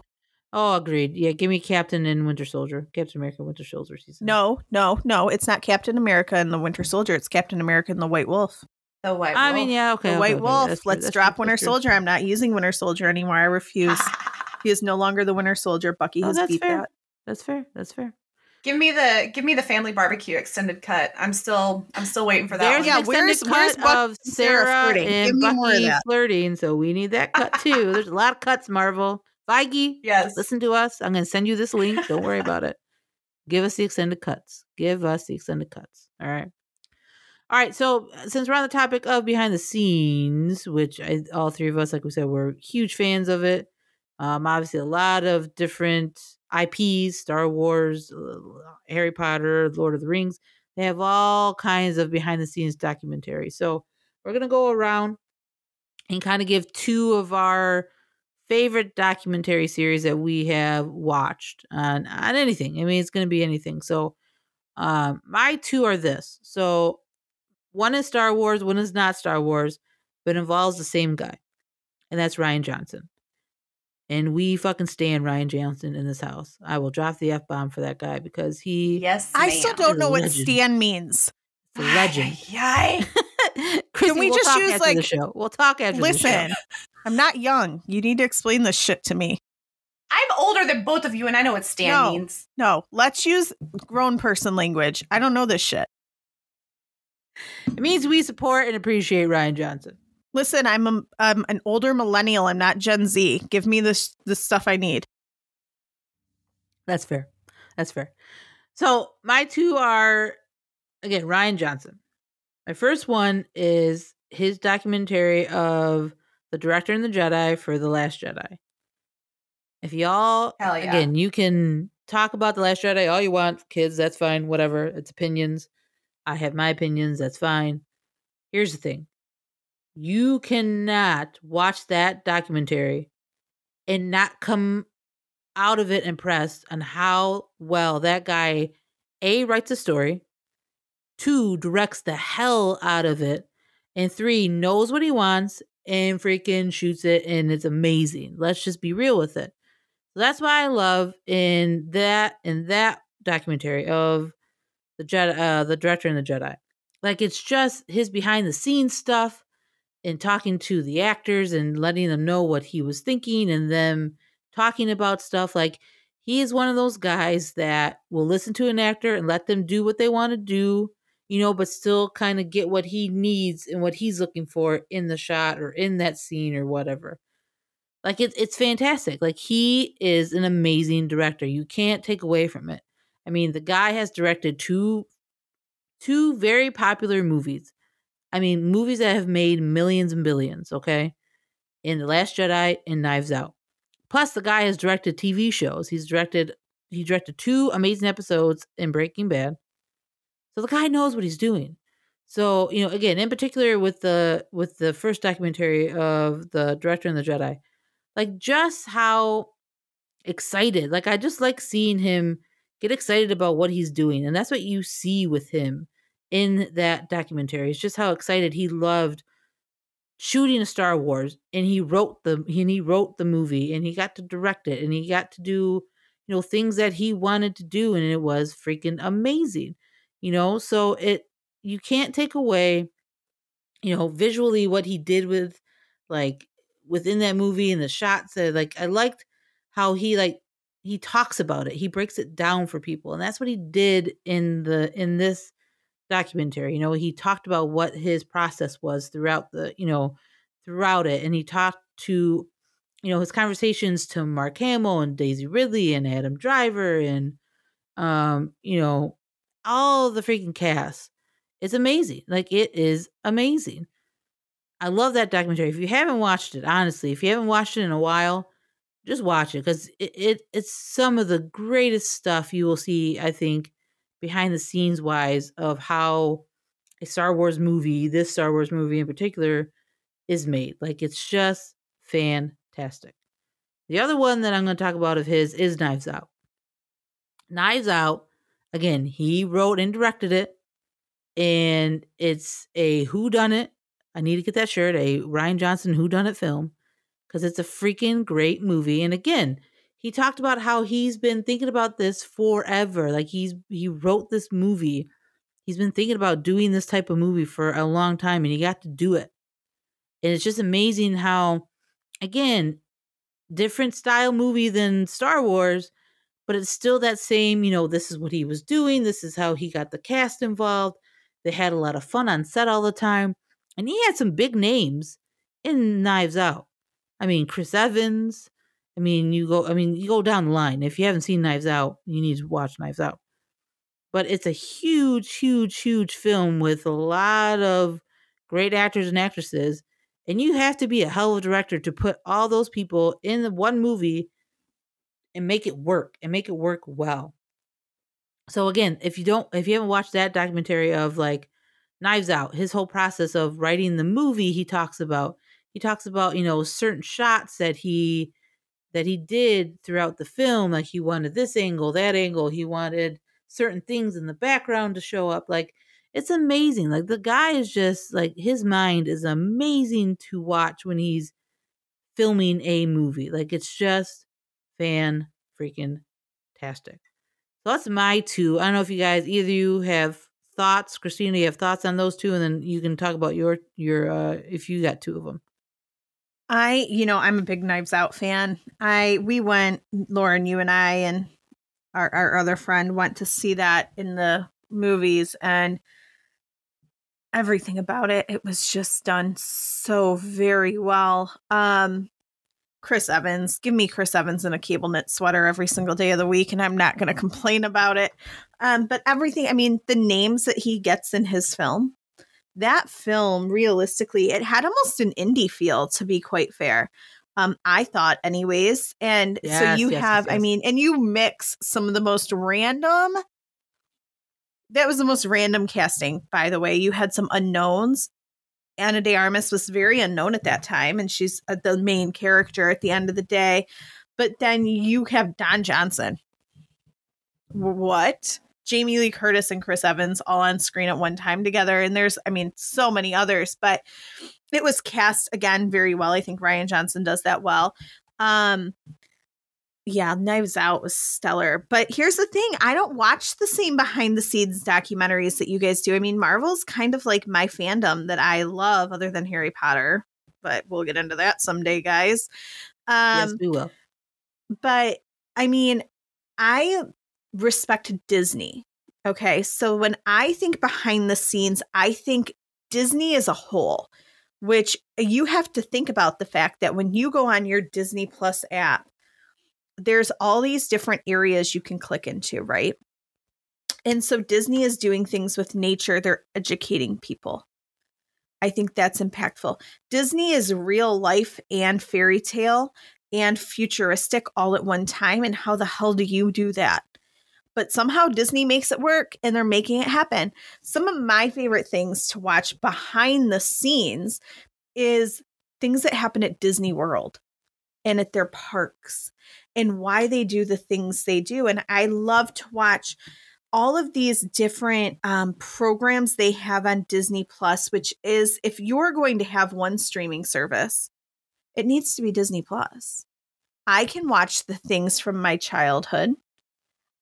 Oh, agreed. Yeah, give me Captain and Winter Soldier, Captain America, Winter Soldier season. No, no, no. It's not Captain America and the Winter Soldier. It's Captain America and the White Wolf. The white. I mean, yeah, okay. the okay, White okay, Wolf. Let's that's drop Winter true. Soldier. I'm not using Winter Soldier anymore. I refuse. [LAUGHS] he is no longer the Winter Soldier. Bucky Oh, has that's beat fair. that. That's fair. That's fair. give me the give me the family barbecue extended cut. I'm still I'm still waiting for that. There's one. Yeah, an extended where's- where's cut Bucky of Sarah Sarah flirting? and Give me more of Bucky flirting, so we need that cut too. There's a lot of cuts, Marvel. Feige, [LAUGHS] yes. listen to us. I'm going to send you this link. Don't worry about it. Give us the extended cuts. Give us the extended cuts. All right. All right. So, uh, since we're on the topic of behind the scenes, which I, all three of us, like we said, we're huge fans of it. Um, obviously, a lot of different IPs Star Wars, uh, Harry Potter, Lord of the Rings. They have all kinds of behind the scenes documentary. So, we're going to go around and kind of give two of our favorite documentary series that we have watched on on anything. I mean, it's going to be anything. So, um, my two are this. So, one is Star Wars, one is not Star Wars, but involves the same guy, and that's Rian Johnson. And we fucking stand Rian Johnson in this house. I will drop the f bomb for that guy because he Yes, I still don't know what Legend. Stan means. is a legend. Yay. [LAUGHS] Chrissy, we we'll just talk use, after the like- show? We'll talk after the show. Listen, I'm not young. You need to explain this shit to me. I'm older than both of you, and I know what Stan No. means. No, let's use grown person language. I don't know this shit. It means we support and appreciate Rian Johnson. Listen, I'm a, I'm an older millennial. I'm not Gen Z. Give me this the stuff I need. That's fair. That's fair. So my two are again Rian Johnson. My first one is his documentary of the director and the Jedi for the Last Jedi. If y'all Hell yeah. again, you can talk about the Last Jedi all you want, kids. That's fine. Whatever. It's opinions. I have my opinions. That's fine. Here's the thing: you cannot watch that documentary and not come out of it impressed on how well that guy a writes a story two directs the hell out of it and three knows what he wants and freaking shoots it and it's amazing. Let's just be real with it. So that's why i love in that in that documentary of the jedi uh, the director and the jedi. Like it's just his behind the scenes stuff and talking to the actors and letting them know what he was thinking and them talking about stuff like he is one of those guys that will listen to an actor and let them do what they want to do you know but still kind of get what he needs and what he's looking for in the shot or in that scene or whatever. Like it's it's fantastic. Like he is an amazing director. You can't take away from it. I mean the guy has directed two two very popular movies i mean movies that have made millions and billions okay in the last jedi and knives out Plus, the guy has directed TV shows. He's directed he directed two amazing episodes in Breaking Bad. So the guy knows what he's doing. So, you know, again, in particular with the with the first documentary of the director and the Jedi, like just how excited. Like I just like seeing him get excited about what he's doing. And that's what you see with him in that documentary. It's just how excited he loved shooting a Star Wars and he wrote the and he wrote the movie and he got to direct it and he got to do you know things that he wanted to do and it was freaking amazing you know so it you can't take away you know visually what he did with like within that movie and the shots that like I liked how he like he talks about it he breaks it down for people and that's what he did in the in this documentary. You know, he talked about what his process was throughout the, you know, throughout it. And he talked to, you know, his conversations to Mark Hamill and Daisy Ridley and Adam Driver and, um, you know, all the freaking cast. It's amazing. Like, it is amazing. I love that documentary. If you haven't watched it, honestly, if you haven't watched it in a while, just watch it because it, it it's some of the greatest stuff you will see, I think, behind the scenes wise of how a Star Wars movie, this Star Wars movie in particular, is made. Like it's just fantastic. The other one that I'm going to talk about of his is Knives Out. Knives Out, again, he wrote and directed it, and it's a who done it. I need to get that shirt, a Rian Johnson who done it film, because it's a freaking great movie. And again, he talked about how he's been thinking about this forever. Like he's he wrote this movie. He's been thinking about doing this type of movie for a long time and he got to do it. And it's just amazing how again, different style movie than Star Wars, but it's still that same, you know, this is what he was doing, this is how he got the cast involved. They had a lot of fun on set all the time. And he had some big names in Knives Out. I mean, Chris Evans, I mean, you go. I mean, you go down the line. If you haven't seen Knives Out, you need to watch Knives Out. But it's a huge, huge, huge film with a lot of great actors and actresses, and you have to be a hell of a director to put all those people in the one movie and make it work and make it work well. So again, if you don't, if you haven't watched that documentary of like Knives Out, his whole process of writing the movie, he talks about. He talks about you know certain shots that he that he did throughout the film. Like he wanted this angle, that angle. He wanted certain things in the background to show up. Like It's amazing. Like the guy is just like his mind is amazing to watch when he's filming a movie. Like it's just fan freaking tastic. So that's my two. I don't know if you guys either you have thoughts. Christina, you have thoughts on those two, and then you can talk about your your uh if you got two of them. I, you know, I'm a big Knives Out fan. I we went, Lauren, you and I and our, our other friend went to see that in the movies and everything about it it was just done so very well um chris evans give me chris evans in a cable knit sweater every single day of the week and i'm not going to complain about it um but everything i mean the names that he gets in his film that film realistically it had almost an indie feel to be quite fair um i thought anyways and so Yes, you yes, yes, have i mean and you mix some of the most random that was the most random casting by the way. You had some unknowns. Ana de armas was very unknown at that time and she's uh, the main character at the end of the day but then you have don johnson. What jamie lee curtis and chris evans all on screen at one time together and there's i mean so many others but it was cast again very well i think rian johnson does that well um yeah, Knives Out was stellar. But here's the thing I don't watch the same behind the scenes documentaries that you guys do. I mean, Marvel's kind of like my fandom that I love, other than Harry Potter. But we'll get into that someday, guys. Um, yes, we will. but I mean, I respect Disney. Okay. So when I think behind the scenes, I think Disney as a whole, which you have to think about the fact that when you go on your Disney Plus app, there's all these different areas you can click into, right? And so Disney is doing things with nature, they're educating people. I think that's impactful. Disney is real life and fairy tale and futuristic all at one time. And how the hell do you do that? But somehow Disney makes it work and they're making it happen. Some of my favorite things to watch behind the scenes is things that happen at Disney World and at their parks and why they do the things they do. And I love to watch all of these different um, programs they have on Disney Plus, which is if you're going to have one streaming service, it needs to be Disney Plus. I can watch the things from my childhood.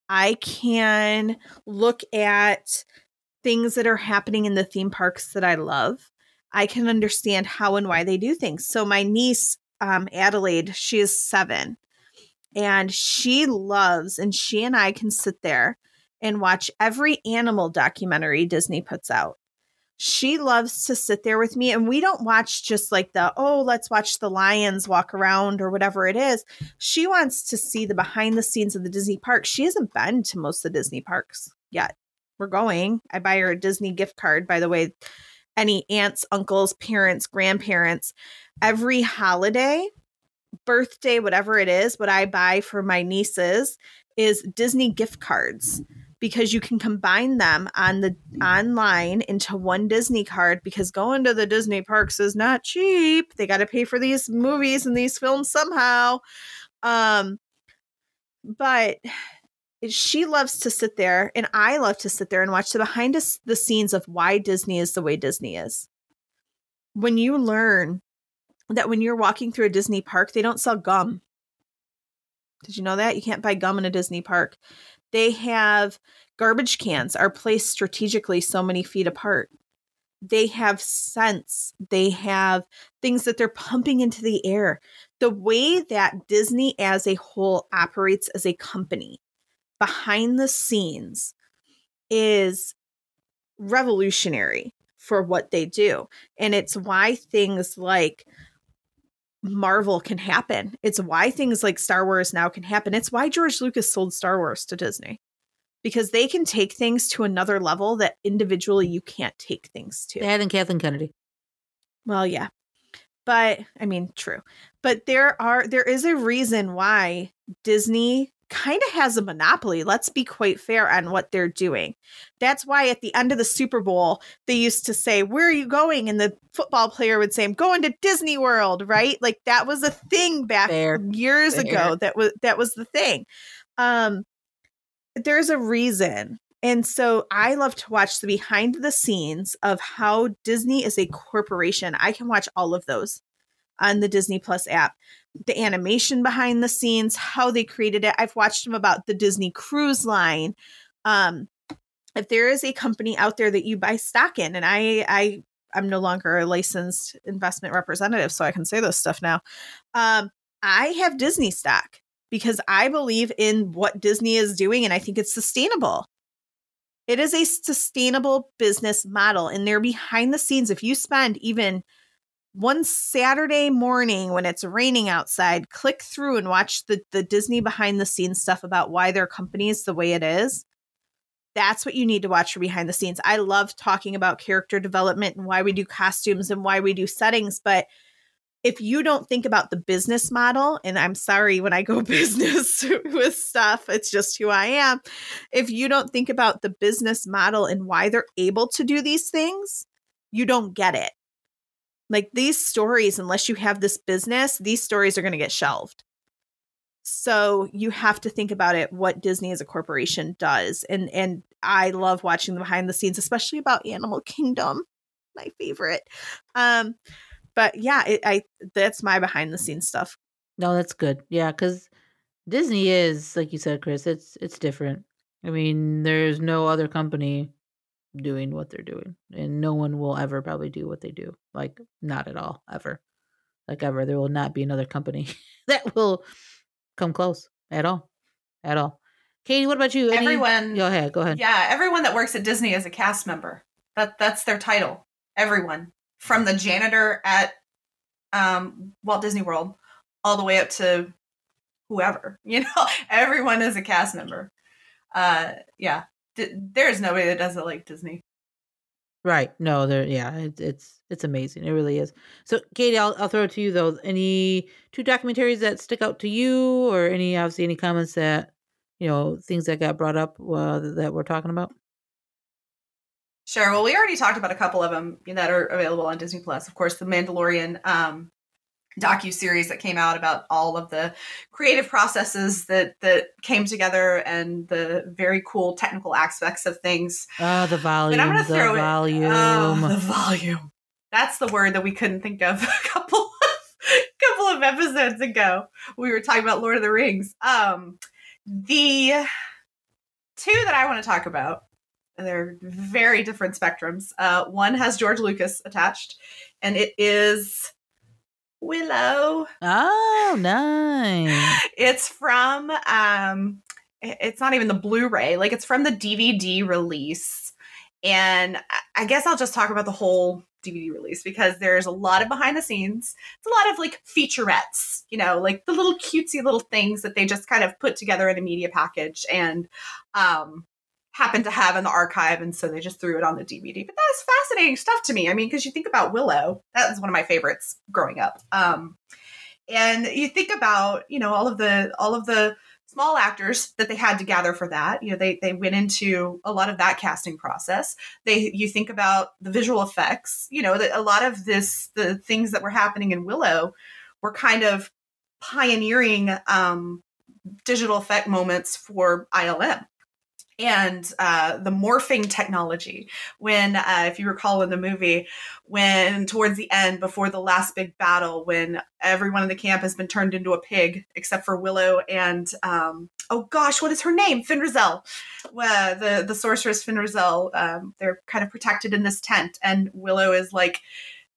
I can look at things that are happening in the theme parks that I love. I can understand how and why they do things. So my niece, um, Adelaide, she is seven, and she loves, and she and I can sit there and watch every animal documentary Disney puts out. She loves to sit there with me, and we don't watch just like the, oh, let's watch the lions walk around or whatever it is. She wants to see the behind the scenes of the Disney park. She hasn't been to most of the Disney parks yet. We're going. I buy her a Disney gift card, by the way. Any aunts, uncles, parents, grandparents, every holiday, birthday, whatever it is, what I buy for my nieces is Disney gift cards because you can combine them on the online into one Disney card because going to the Disney parks is not cheap. They got to pay for these movies and these films somehow. Um but she loves to sit there and I love to sit there and watch the behind us the scenes of why Disney is the way Disney is. When you learn that when you're walking through a Disney park, they don't sell gum. Did you know that? You can't buy gum in a Disney park. They have garbage cans are placed strategically so many feet apart. They have scents. They have things that they're pumping into the air. The way that Disney as a whole operates as a company behind the scenes is revolutionary for what they do. And it's why things like Marvel can happen. It's why things like Star Wars now can happen. It's why George Lucas sold Star Wars to Disney because they can take things to another level that individually you can't take things to. And Kathleen Kennedy. Well, yeah. But I mean, true. But there are there is a reason why Disney kind of has a monopoly. Let's be quite fair on what they're doing. That's why at the end of the Super Bowl, they used to say, Where are you going? And the football player would say, I'm going to Disney World, right? Like that was a thing back Fair. years Fair. ago. That was that was the thing. Um there's a reason And so I love to watch the behind the scenes of how Disney is a corporation. I can watch all of those on the Disney Plus app. The animation behind the scenes, how they created it. I've watched them about the Disney Cruise Line. Um, if there is a company out there that you buy stock in, and I, I, I'm no longer a licensed investment representative, so I can say this stuff now. Um, I have Disney stock because I believe in what Disney is doing, and I think it's sustainable. It is a sustainable business model, and they're behind the scenes. If you spend even one Saturday morning when it's raining outside, click through and watch the, the Disney behind the scenes stuff about why their company is the way it is. That's what you need to watch for behind the scenes. I love talking about character development and why we do costumes and why we do settings, but if you don't think about the business model, and I'm sorry when I go [LAUGHS] business with stuff, it's just who I am. If you don't think about the business model and why they're able to do these things, you don't get it. Like these stories, unless you have this business, these stories are going to get shelved. So you have to think about it what Disney as a corporation does. And and I love watching the behind the scenes, especially about Animal Kingdom, my favorite. Um but yeah, it, I that's my behind the scenes stuff. No, that's good. Yeah, because Disney is like you said, Chris. It's it's different. I mean, there's no other company doing what they're doing, and no one will ever probably do what they do. Like not at all, ever. Like ever, there will not be another company [LAUGHS] that will come close at all, at all. Katie, what about you? Any, everyone, go ahead. Go ahead. Yeah, everyone that works at Disney is a cast member. That that's their title. Everyone from the janitor at um, Walt Disney World all the way up to whoever. [LAUGHS] You know, everyone is a cast member. Uh, yeah, D- there's nobody that does it like Disney. Right. No, there. Yeah, it, it's it's amazing. It really is. So, Katie, I'll I'll throw it to you though. Any two documentaries that stick out to you, or any obviously any comments that you know things that got brought up uh, that we're talking about? Sure. Well, we already talked about a couple of them that are available on Disney Plus. Of course, the Mandalorian um, docu series that came out about all of the creative processes that that came together and the very cool technical aspects of things. Oh, the volume. I'm going to throw volume. Oh, the volume. That's the word that we couldn't think of [LAUGHS] a couple of, couple of episodes ago. We were talking about Lord of the Rings. Um, the two that I want to talk about they're very different spectrums. Uh, one has George Lucas attached, and it is Willow. Oh, [LAUGHS] nice. It's from um it's not even the Blu-ray, like it's from the DVD release. And I guess I'll just talk about the whole DVD release because there's a lot of behind the scenes. It's a lot of like featurettes, you know, like the little cutesy little things that they just kind of put together in a media package. And um happened to have in the archive and so they just threw it on the dvd but that is fascinating stuff to me. I mean because you think about willow that was one of my favorites growing up. Um, and you think about you know all of the all of the small actors that they had to gather for that. You know they they went into a lot of that casting process. They you think about the visual effects you know that a lot of this the things that were happening in willow were kind of pioneering um, digital effect moments for ilm and uh, the morphing technology. When, uh, if you recall in the movie, when towards the end, before the last big battle, when everyone in the camp has been turned into a pig except for Willow and um, oh gosh, what is her name? Fin Raziel, uh, the the sorceress Fin Raziel. Um, they're kind of protected in this tent, and Willow is like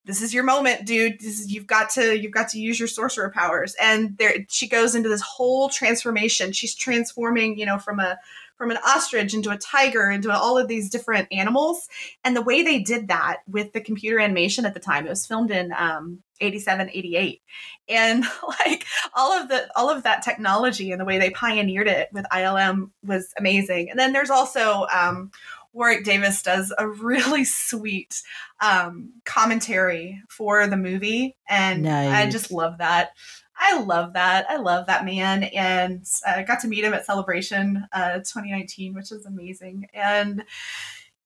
this is your moment dude is, you've got to you've got to use your sorcerer powers and there she goes into this whole transformation she's transforming you know from a from an ostrich into a tiger into all of these different animals. And the way they did that with the computer animation at the time, it was filmed in um, 87, 88. And [LAUGHS] like all of the all of that technology and the way they pioneered it with ILM was amazing. And then there's also um, Warwick Davis does a really sweet um, commentary for the movie, and nice. I just love that. I love that. I love that man, and I got to meet him at Celebration uh, 2019, which is amazing. And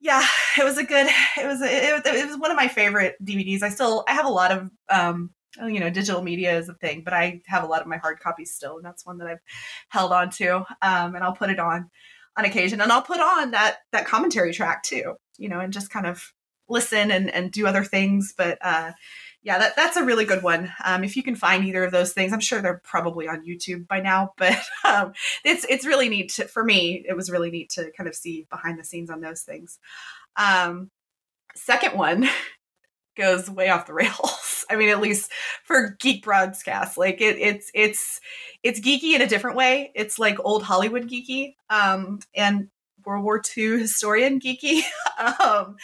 yeah, it was a good. It was it, it was one of my favorite DVDs. I still I have a lot of um, you know digital media is a thing, but I have a lot of my hard copies still, and that's one that I've held on to, um, and I'll put it on. on occasion, and I'll put on that that commentary track too, you know, and just kind of listen and and do other things. But uh, yeah, that that's a really good one. Um, if you can find either of those things, I'm sure they're probably on YouTube by now. [LAUGHS] But um, it's it's really neat to, for me. It was really neat to kind of see behind the scenes on those things. Um, second one [LAUGHS] goes way off the rails. [LAUGHS] I mean, at least for geek broadcast, like it, it's it's it's geeky in a different way. It's like old Hollywood geeky, um, and World War II historian geeky, um,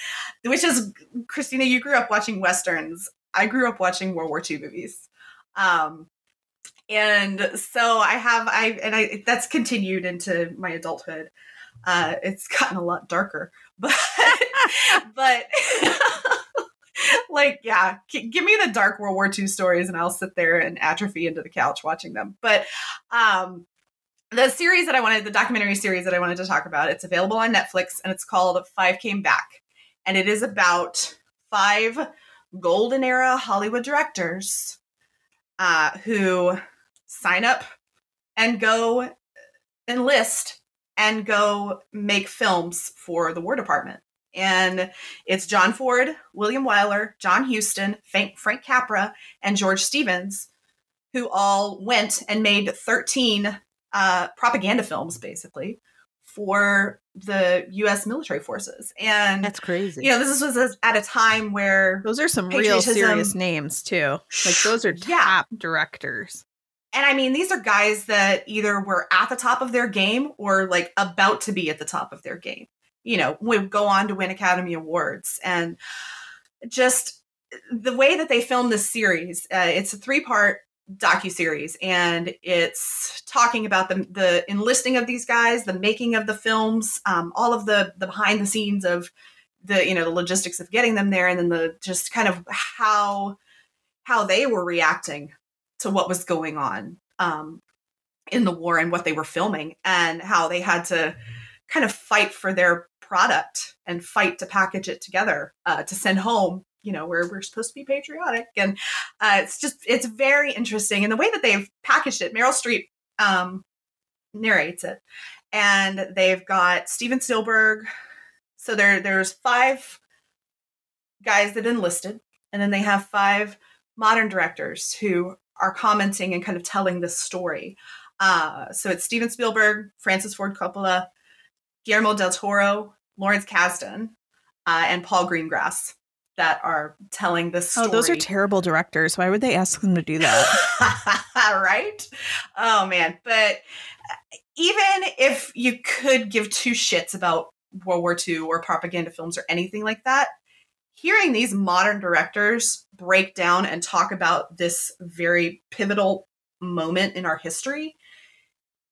which is Christina. You grew up watching westerns. I grew up watching World War II movies. Um, and so I have I and I that's continued into my adulthood. Uh, it's gotten a lot darker, [LAUGHS] but but [LAUGHS] like yeah, give me the dark World War II stories, and I'll sit there and atrophy into the couch watching them. But um, the series that I wanted, the documentary series that I wanted to talk about, it's available on Netflix, and it's called Five Came Back, and it is about five golden era Hollywood directors uh, who sign up and go enlist and go make films for the War Department. And it's John Ford, William Wyler, John Huston, Frank, Capra, and George Stevens, who all went and made 13 uh, propaganda films, basically, for the U.S. military forces. And That's crazy. you know, this was at a time where Those are some real serious names too. Like those are Yeah. top directors. and I mean, these are guys that either were at the top of their game or like about to be at the top of their game. You know, would go on to win Academy Awards, and just the way that they filmed this series. Uh, it's a three-part docu series, and it's talking about the the enlisting of these guys, the making of the films, um, all of the the behind the scenes of the you know the logistics of getting them there, and then the just kind of how how they were reacting to what was going on um, in the war and what they were filming and how they had to kind of fight for their product and fight to package it together uh, to send home you know where we're supposed to be patriotic and uh, it's just it's very interesting and the way that they've packaged it meryl streep um, narrates it and they've got steven spielberg so there there's five guys that enlisted and then they have five modern directors who are commenting and kind of telling this story. Uh, so it's Steven Spielberg, Francis Ford Coppola, Guillermo del Toro, Lawrence Kasdan, uh, and Paul Greengrass that are telling this story. Oh, those are terrible directors. Why would they ask them to do that? [LAUGHS] right? Oh man, but uh, even if you could give two shits about World War II or propaganda films or anything like that, hearing these modern directors break down and talk about this very pivotal moment in our history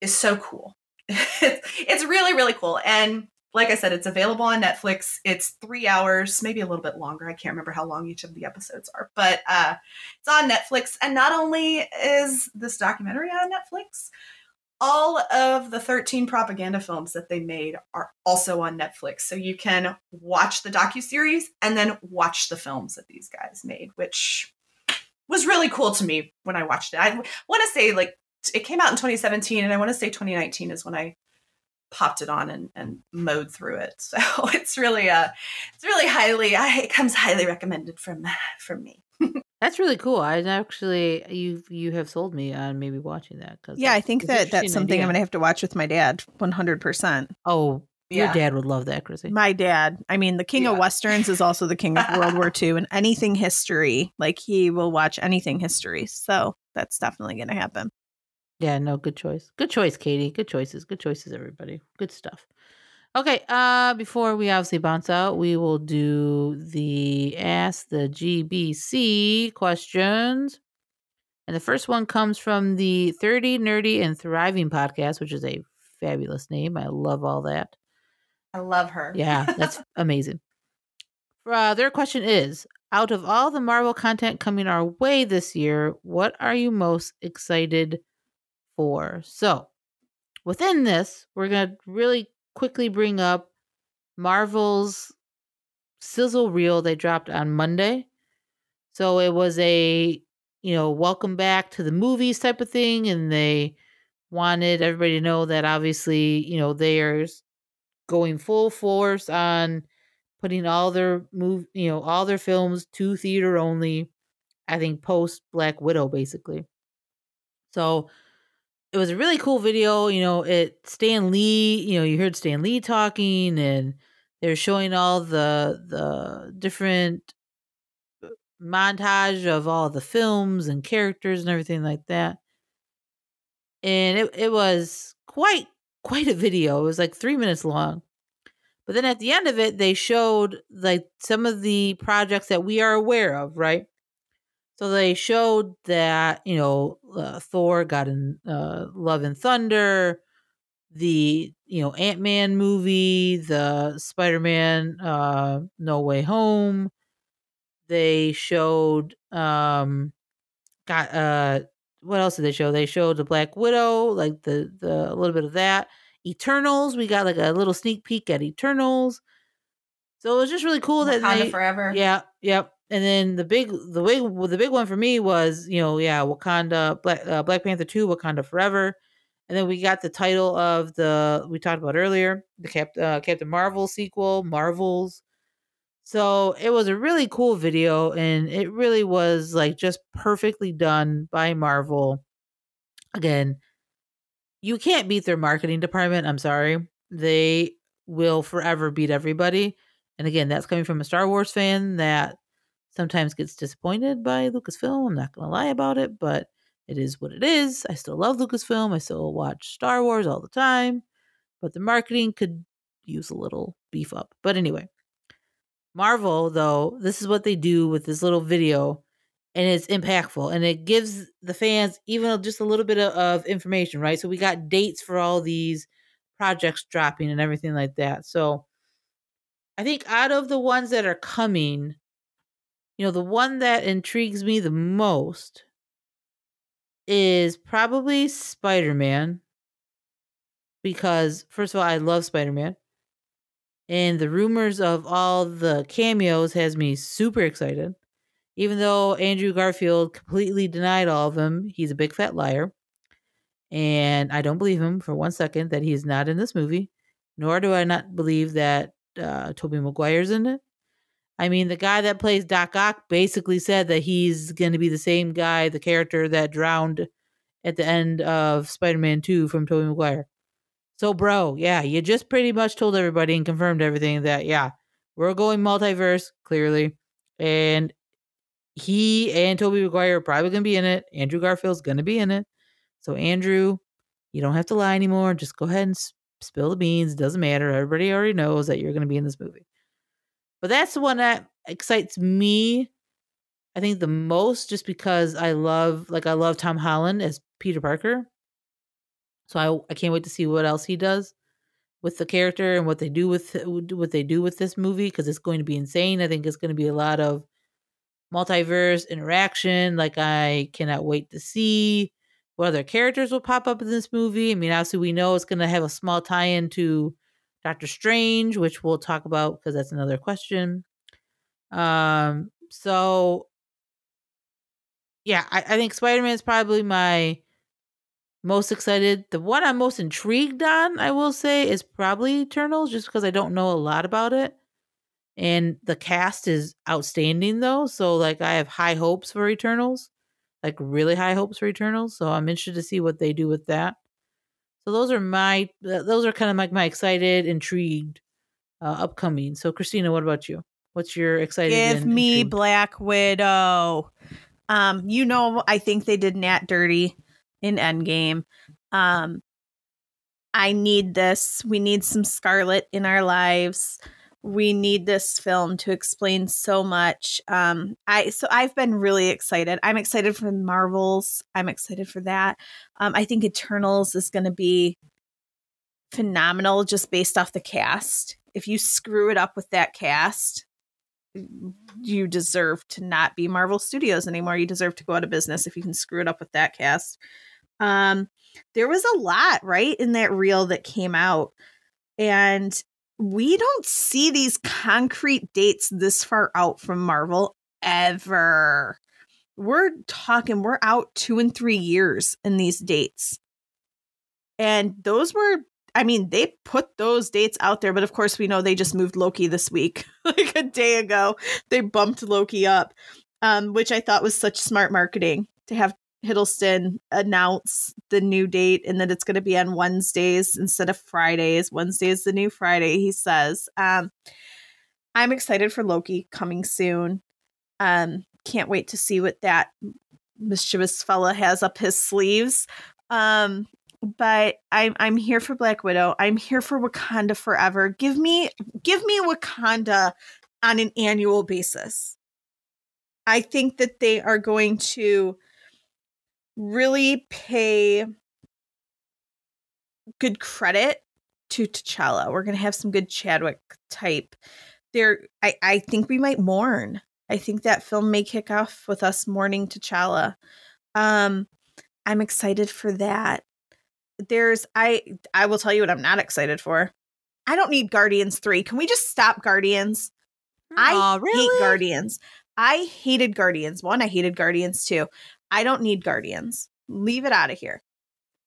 is so cool. [LAUGHS] it's really, really cool. And like I said, it's available on Netflix. It's three hours, maybe a little bit longer. I can't remember how long each of the episodes are, but uh, it's on Netflix. And not only is this documentary on Netflix, all of the 13 propaganda films that they made are also on Netflix. So you can watch the docuseries and then watch the films that these guys made, which was really cool to me when I watched it. I want to say like it came out in 2017 and I want to say 2019 is when I popped it on and, and mowed through it. [LAUGHS] So it's really uh it's really highly I, it comes highly recommended from from me. [LAUGHS] That's really cool. I actually you you have sold me on maybe watching that because yeah, I think that that's something I'm going to have to watch with my dad 100%. Oh, your dad would love that, Chrissy. My dad, I mean, the king of westerns is also the king of [LAUGHS] World War II and anything history. Like he will watch anything history. So that's definitely going to happen. Yeah, no, good choice. Good choice, Katie. Good choices. Good choices, everybody. Good stuff. Okay, uh before we obviously bounce out, we will do the ask the GBC questions. And the first one comes from the 30 Nerdy and Thriving podcast, which is a fabulous name. I love all that. I love her. Yeah, that's [LAUGHS] amazing. Uh, their question is Out of all the Marvel content coming our way this year, what are you most excited for? So, within this, we're going to really quickly bring up Marvel's sizzle reel they dropped on Monday. So, it was a, you know, welcome back to the movies type of thing. And they wanted everybody to know that obviously, you know, they are going full force on putting all their move, you know, all their films to theater only. I think post Black Widow, basically. So it was a really cool video. You know, it Stan Lee. You know, you heard Stan Lee talking, and they're showing all the the different uh, montage of all the films and characters and everything like that. And it it was quite quite a video. It was like three minutes long. But then at the end of it, they showed like some of the projects that we are aware of, right? So they showed that you know uh, Thor got in uh, Love and Thunder, the you know Ant Man movie, the Spider Man uh, No Way Home. They showed um, got uh, what else did they show? They showed the Black Widow, like the the a little bit of that. Eternals, we got like a little sneak peek at Eternals. So it was just really cool that Wakanda they, forever. yeah, yep. And then the big, the big, the big one for me was, you know, yeah, Wakanda, Black, uh, Black Panther two, Wakanda Forever, and then we got the title of the we talked about earlier, the Cap, uh, Captain Marvel sequel, Marvels. So it was a really cool video, and it really was like just perfectly done by Marvel. Again, you can't beat their marketing department. I'm sorry, they will forever beat everybody. And again, that's coming from a Star Wars fan that sometimes gets disappointed by Lucasfilm. I'm not going to lie about it, but it is what it is. I still love Lucasfilm. I still watch Star Wars all the time, but the marketing could use a little beef up. But anyway, Marvel, though, this is what they do with this little video, and it's impactful and it gives the fans even just a little bit of, of information, right? So we got dates for all these projects dropping and everything like that. So I think out of the ones that are coming, you know, the one that intrigues me the most is probably Spider Man. Because, first of all, I love Spider Man. And the rumors of all the cameos has me super excited. Even though Andrew Garfield completely denied all of them, he's a big fat liar. And I don't believe him for one second that he is not in this movie. Nor do I not believe that uh, Tobey Maguire's in it. I mean, the guy that plays Doc Ock basically said that he's going to be the same guy, the character that drowned at the end of Spider-Man 2 from Tobey Maguire. So, bro, yeah, you just pretty much told everybody and confirmed everything that, yeah, we're going multiverse, clearly. And he and Tobey Maguire are probably going to be in it. Andrew Garfield's going to be in it. So, Andrew, you don't have to lie anymore. Just go ahead and spill the beans. Doesn't matter. Everybody already knows that you're going to be in this movie. But that's the one that excites me. I think the most just because I love like I love Tom Holland as Peter Parker. So I I can't wait to see what else he does with the character and what they do with uh, what they do with this movie because it's going to be insane. I think it's going to be a lot of multiverse interaction. Like I cannot wait to see what other characters will pop up in this movie. I mean, obviously we know it's going to have a small tie-in to Doctor Strange, which we'll talk about because that's another question. Um, so yeah, I, I think Spider Man is probably my most excited. The one I'm most intrigued on, I will say, is probably Eternals, just because I don't know a lot about it. And the cast is outstanding though. So like I have high hopes for Eternals. Like really high hopes for Eternals. So I'm interested to see what they do with that. So those are my those are kind of like my excited, intrigued, uh, upcoming. So Christina, what about you? What's your excited? Give me intrigued? Black Widow. Um, you know, I think they did Nat dirty in Endgame. Um, I need this. We need some Scarlett in our lives. We need this film to explain so much. Um, I so I've been really excited. I'm excited for Marvels. I'm excited for that. Um, I think Eternals is going to be phenomenal just based off the cast. If you screw it up with that cast, you deserve to not be Marvel Studios anymore. You deserve to go out of business if you can screw it up with that cast. Um, there was a lot right in that reel that came out, and we don't see these concrete dates this far out from Marvel ever. We're talking, we're out two and three years in these dates. And those were I mean, they put those dates out there, but of course, we know they just moved Loki this week, [LAUGHS] like a day ago. They bumped Loki up, um, which I thought was such smart marketing to have Hiddleston announce the new date and that it's going to be on Wednesdays instead of Fridays. Wednesday is the new Friday, he says. Um, I'm excited for Loki coming soon. Um, can't wait to see what that mischievous fella has up his sleeves. Um, but I'm I'm here for Black Widow. I'm here for Wakanda forever. Give me give me Wakanda on an annual basis. I think that they are going to really pay good credit to T'Challa. We're going to have some good Chadwick type. There I I think we might mourn. I think that film may kick off with us mourning T'Challa. Um I'm excited for that there's I I will tell you what I'm not excited for. I don't need Guardians 3. Can we just stop Guardians? I really? hate Guardians. I hated Guardians. One, I hated Guardians too. I don't need Guardians. Leave it out of here.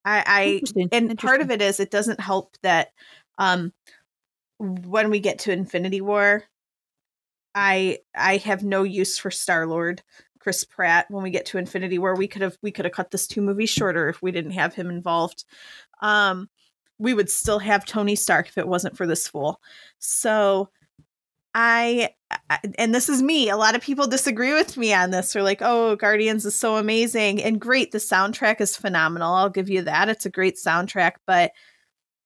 I, I and part of it is it doesn't help that um when we get to Infinity War, I I have no use for Star Lord. Chris Pratt when we get to Infinity War. We could have we could have cut this two movies shorter if we didn't have him involved. Um, we would still have Tony Stark if it wasn't for this fool. So I, and this is me. A lot of people disagree with me on this. They're like, "Oh, Guardians is so amazing and great. The soundtrack is phenomenal. I'll give you that. It's a great soundtrack, but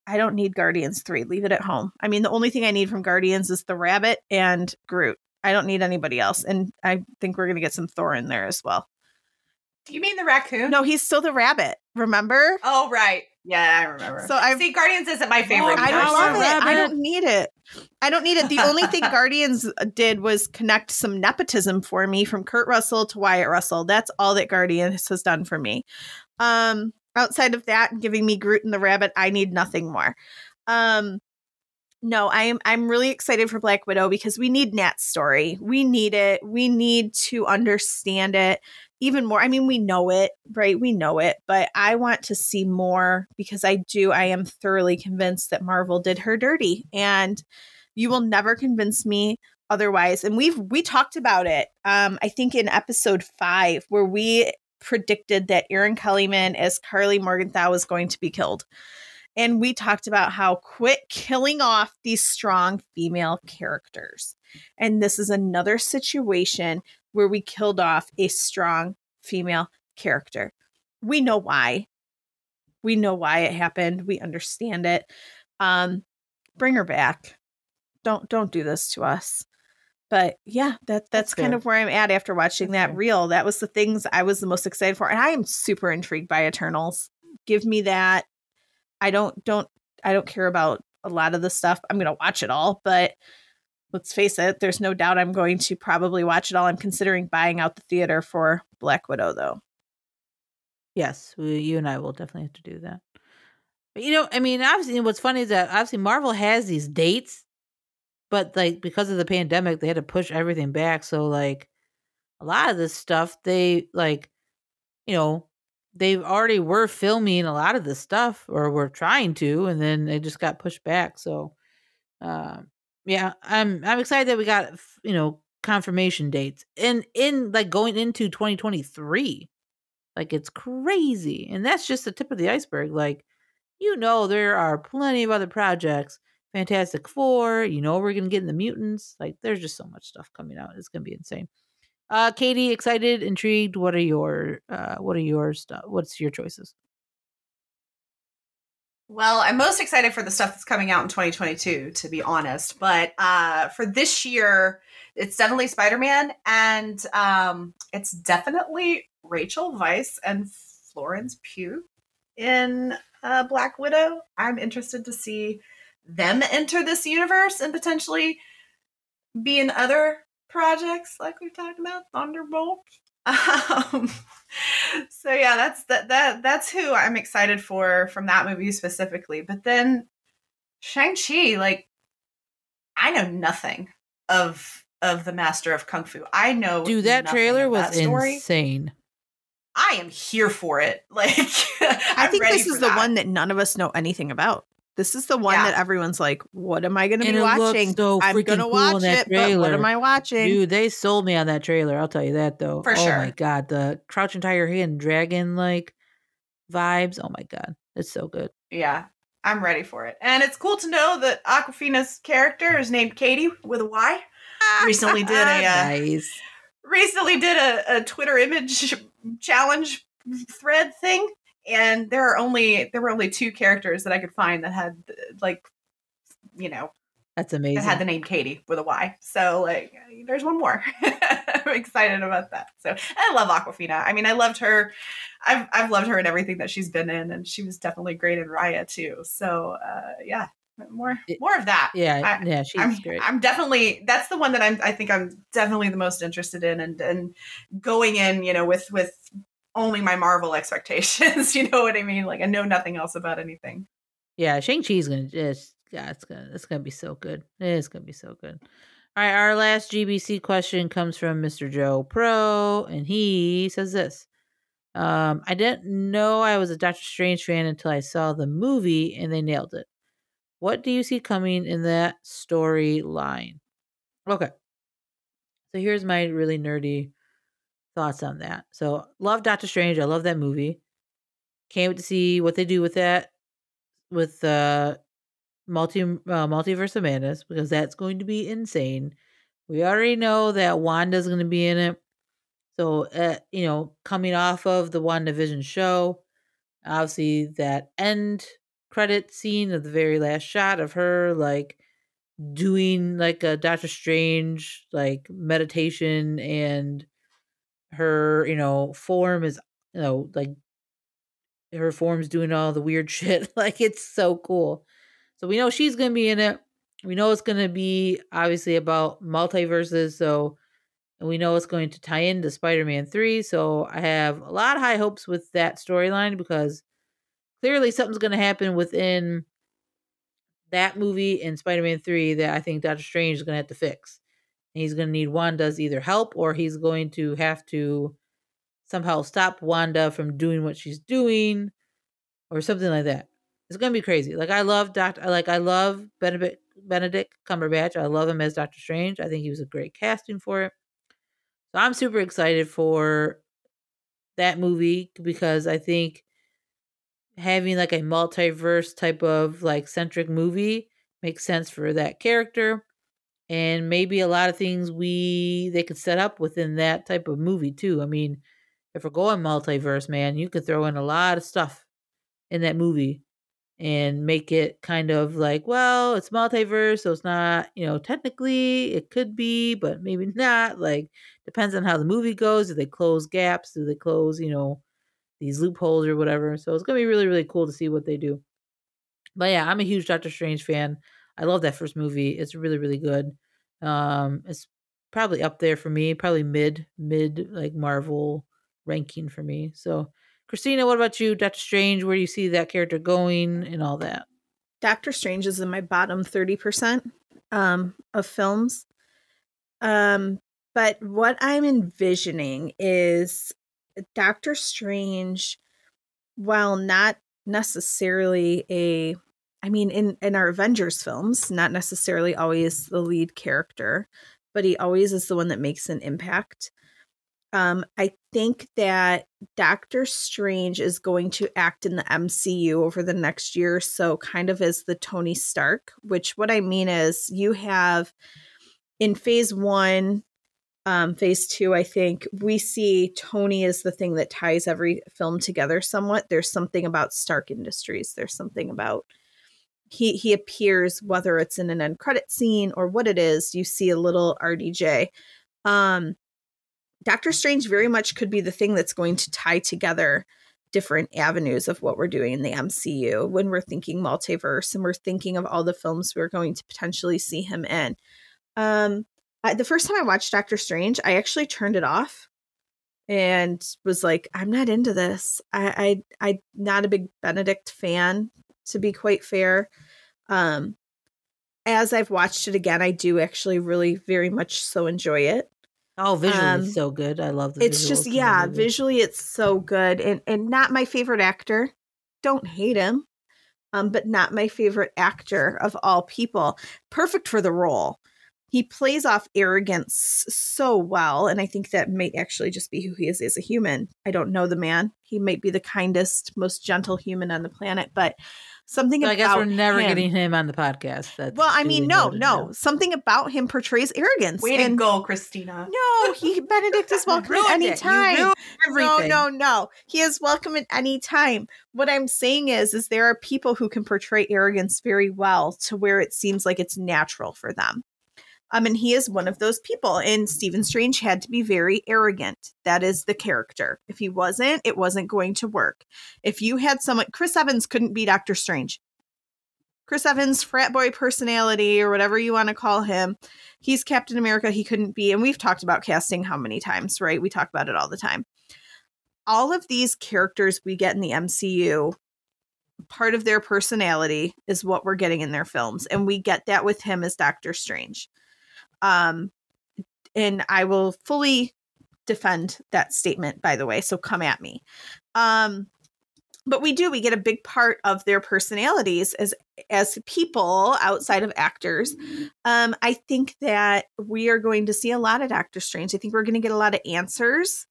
I don't need Guardians 3. Leave it at home. I mean, the only thing I need from Guardians is the rabbit and Groot. I don't need anybody else. And I think we're going to get some Thor in there as well. Do you mean the raccoon? No, he's still the rabbit. Remember? Oh, right. Yeah, I remember. So I see. Guardians isn't my favorite. Oh, I don't love a it. I don't need it. I don't need it. The only thing [LAUGHS] Guardians did was connect some nepotism for me from Kurt Russell to Wyatt Russell. That's all that Guardians has done for me. Um, outside of that, giving me Groot and the rabbit, I need nothing more. Um, no, I'm I'm really excited for Black Widow because we need Nat's story. We need it. We need to understand it even more. I mean, we know it, right? We know it, but I want to see more because I do. I am thoroughly convinced that Marvel did her dirty, and you will never convince me otherwise. And we've we talked about it. Um, I think in episode five where we predicted that Erin Kellyman as Karli Morgenthau was going to be killed. And we talked about how quit killing off these strong female characters. And this is another situation where we killed off a strong female character. We know why. We know why it happened. We understand it. Um, bring her back. Don't don't do this to us. But yeah, that that's, That's kind fair. of where I'm at after watching That's that fair. reel. That was the things I was the most excited for. And I am super intrigued by Eternals. Give me that. I don't don't I don't care about a lot of the stuff. I'm gonna watch it all, but let's face it, there's no doubt I'm going to probably watch it all. I'm considering buying out the theater for Black Widow though. Yes, we, you and I will definitely have to do that. But you know, I mean, obviously, what's funny is that obviously Marvel has these dates, but like because of the pandemic, they had to push everything back. So like a lot of this stuff, they like, you know, they already were filming a lot of this stuff, or were trying to, and then they just got pushed back. So, um, yeah, I'm I'm excited that we got you know confirmation dates and in like going into 2023 like it's crazy. And that's just the tip of the iceberg. Like, you know, there are plenty of other projects. Fantastic Four, you know, we're gonna get in the mutants. Like, there's just so much stuff coming out. It's gonna be insane. Uh, Katie, excited, intrigued. What are your uh, what are your stuff? What's your choices? Well, I'm most excited for the stuff that's coming out in 2022, to be honest. But uh, for this year, it's definitely Spider Man, and um, it's definitely Rachel Weisz and Florence Pugh in uh, Black Widow. I'm interested to see them enter this universe and potentially be in other projects like we've talked about, Thunderbolt. [LAUGHS] Um, so yeah, that's that that that's who I'm excited for from that movie specifically. But then Shang-Chi, like I know nothing of of the master of kung fu. I know Dude, that trailer was that story. insane. I am here for it. [LAUGHS] Like I think this is the that. one that none of us know anything about. This is the one Yeah. that everyone's like, "What am I going to be watching? so I'm going to cool watch it, but what trailer. am I watching?" Dude, they sold me on that trailer. I'll tell you that though. For oh sure. my god, the crouching tiger hidden dragon like vibes. Oh my god, it's so good. Yeah, I'm ready for it. And it's cool to know that Awkwafina's character is named Katie with a Y. [LAUGHS] Recently did a, uh, nice. Recently did a, a Twitter image [LAUGHS] challenge thread thing, and there are only there were only two characters that I could find that had like you know That's that amazing. had the name Katie with a Y. So like there's one more. [LAUGHS] I'm excited about that. So I love Awkwafina. I mean, I loved her. I've I've loved her in everything that she's been in, and she was definitely great in Raya too. So uh, yeah, more more of that. yeah, I- yeah, she's I'm, great. I'm definitely that's the one that I'm I think I'm definitely the most interested in and and going in, you know, with with only my Marvel [LAUGHS] expectations, you know what I mean? Like I know nothing else about anything. Yeah, Shang Chi's gonna just yeah, it's gonna it's gonna be so good. It's gonna be so good. All right, our last GBC question comes from Mr. Joe Pro, and he says this. Um, I didn't know I was a Doctor Strange fan until I saw the movie and they nailed it. What do you see coming in that storyline? Okay. So here's my really nerdy thoughts on that. So love Doctor Strange. I love that movie. Can't wait to see what they do with that with uh multi uh, multiverse of madness because that's going to be insane. We already know that Wanda's going to be in it. So uh, you know, coming off of the WandaVision show, obviously that end credit scene of the very last shot of her like doing like a Doctor Strange like meditation and her, you know, form is you know, like her form's doing all the weird [LAUGHS] shit. like it's so cool. So we know she's gonna be in it. We know it's gonna be obviously about multiverses. So and we know it's going to tie into Spider-Man three. So I have a lot of high hopes with that storyline because clearly something's gonna happen within that movie and Spider-Man three that I think Doctor Strange is gonna have to fix. He's gonna need Wanda's either help or he's going to have to somehow stop Wanda from doing what she's doing or something like that. It's gonna be crazy. Like I love Doctor like I love Benedict Benedict Cumberbatch. I love him as Doctor Strange. I think he was a great casting for it. So I'm super excited for that movie because I think having like a multiverse type of like centric movie makes sense for that character and maybe a lot of things we they could set up within that type of movie too. I mean, if we're going multiverse, man, you could throw in a lot of stuff in that movie and make it kind of like, well, it's multiverse, so it's not, you know, technically it could be, but maybe [LAUGHS] not. Like, depends on how the movie goes. Do they close gaps? Do they close, you know, these loopholes or whatever? So it's gonna be really, really cool to see what they do. But yeah, I'm a huge Doctor Strange fan. I love that first movie. It's really, really good. Um, it's probably up there for me, probably mid, mid like Marvel ranking for me. So Christina, what about you? Doctor Strange, where do you see that character going and all that? Doctor Strange is in my bottom 30% um, of films. Um, but what I'm envisioning is Doctor Strange, while not necessarily a I mean, in, in our Avengers films, not necessarily always the lead character, but he always is the one that makes an impact. Um, I think that Doctor Strange is going to act in the MCU over the next year so, kind of as the Tony Stark, which what I mean is you have in phase one, um, phase two, I think we see Tony as the thing that ties every film together somewhat. There's something about Stark Industries, there's something about he he appears whether it's in an end credit scene or what it is you see a little rdj um doctor strange very much could be the thing that's going to tie together different avenues of what we're doing in the mcu when we're thinking multiverse and we're thinking of all the films we're going to potentially see him in. Um I, the first time i watched doctor strange i actually turned it off and was like i'm not into this. I i i'm not a big benedict fan to be quite fair. Um, as I've watched it again, I do actually really very much so enjoy it. Oh, visually Um, so good. I love the It's just yeah, visually it's so good and and not my favorite actor. Don't hate him, um, but not my favorite actor of all people. Perfect for the role. He plays off arrogance so well, and I think that might actually just be who he is as a human. I don't know the man. He might be the kindest, most gentle human on the planet, but something So I guess we're never him- getting him on the podcast. That's Well, I mean, no, no, yeah. something about him portrays arrogance. Way to and go, Christina. No, he [LAUGHS] Benedict is welcome at any it. Time. No, no, no. He is welcome at any time. What I'm saying is, is there are people who can portray arrogance very well to where it seems like it's natural for them. Um, and he is one of those people. And Stephen Strange had to be very arrogant. That is the character. If he wasn't, it wasn't going to work. If you had someone, Chris Evans couldn't be Doctor Strange. Chris Evans, frat boy personality, or whatever you want to call him, he's Captain America. He couldn't be. And we've talked about casting how many times, right? We talk about it all the time. All of these characters we get in the MCU, part of their personality is what we're getting in their films. And we get that with him as Doctor Strange. Um, and I will fully defend that statement, by the way. So come at me. Um, but we do, we get a big part of their personalities as as people outside of actors um, I think that we are going to see a lot of Doctor Strange. I think we're going to get a lot of answers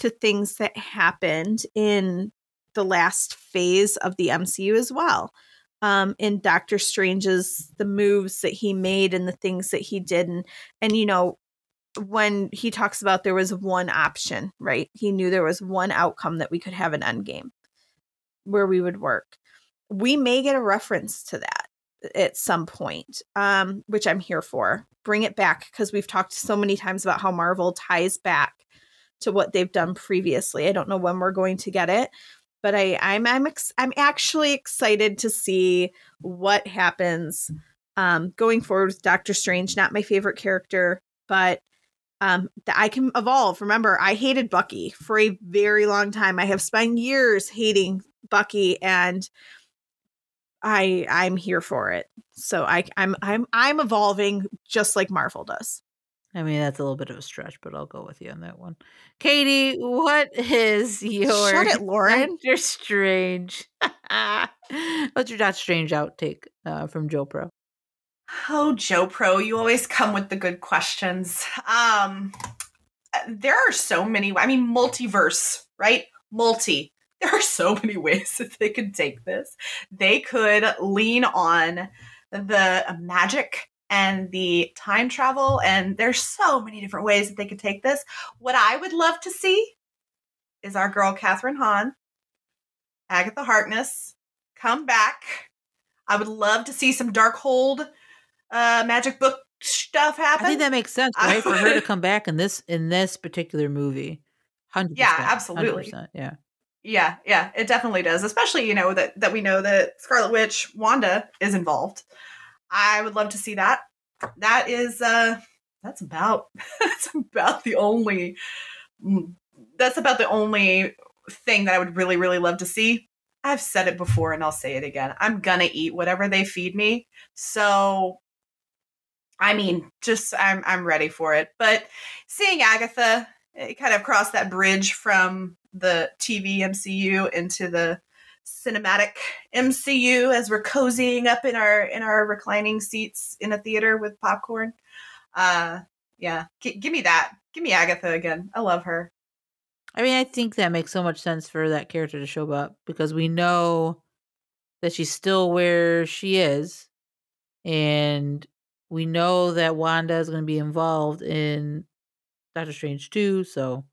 to things that happened in the last phase of the MCU as well. Um, in Doctor Strange's the moves that he made and the things that he did, and and you know when he talks about there was one option, right? He knew there was one outcome that we could have an end game where we would work. We may get a reference to that at some point, um, which I'm here for. Bring it back because we've talked so many times about how Marvel ties back to what they've done previously. I don't know when we're going to get it, but I, I'm I'm ex- I'm actually excited to see what happens um, going forward with Doctor Strange. Not my favorite character, but um, that I can evolve. Remember, I hated Bucky for a very long time. I have spent years hating Bucky, and I I'm here for it. So I I'm I'm I'm evolving just like Marvel does. I mean, that's a little bit of a stretch, but I'll go with you on that one. Katie, what [LAUGHS] is your Shut it, Lauren. Doctor Strange? [LAUGHS] What's your Doctor Strange outtake uh, from Joe Pro? Oh, Joe Pro, you always come with the good questions. Um, there are so many. I mean, multiverse, right? Multi. [LAUGHS] There are so many ways that they could take this. They could lean on the magic and the time travel, and there's so many different ways that they could take this. What I would love to see is our girl Kathryn Hahn, Agatha Harkness, come back. I would love to see some Darkhold uh magic book stuff happen. I think that makes sense, right? For her to [LAUGHS] come back in this in this particular movie, 100%, Yeah, absolutely. yeah. yeah, yeah, it definitely does. Especially, you know, that that we know that Scarlet Witch Wanda is involved. I would love to see that. That is uh that's about [LAUGHS] that's about the only mm, that's about the only thing that I would really really love to see. I've said it before and I'll say it again. I'm gonna eat whatever they feed me. So I mean, just I'm I'm ready for it. But seeing Agatha eh, kind of cross that bridge from the TV MCU into the cinematic MCU as we're cozying up in our in our reclining seats in a theater with popcorn. Uh yeah, G- give me that. Give me Agatha again. I love her. I mean, I think that makes so much sense for that character to show up because we know that she's still where she is, and we know that Wanda is going to be involved in Doctor Strange too. So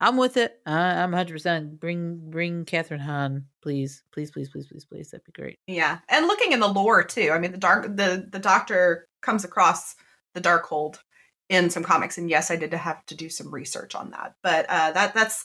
I'm with it. I'm 100. percent Bring bring Kathryn Hahn, please, please, please, please, please, please. That'd be great. Yeah, and looking in the lore too. I mean, the dark the the Doctor comes across the Darkhold in some comics, and yes, I did have to do some research on that. But uh, that that's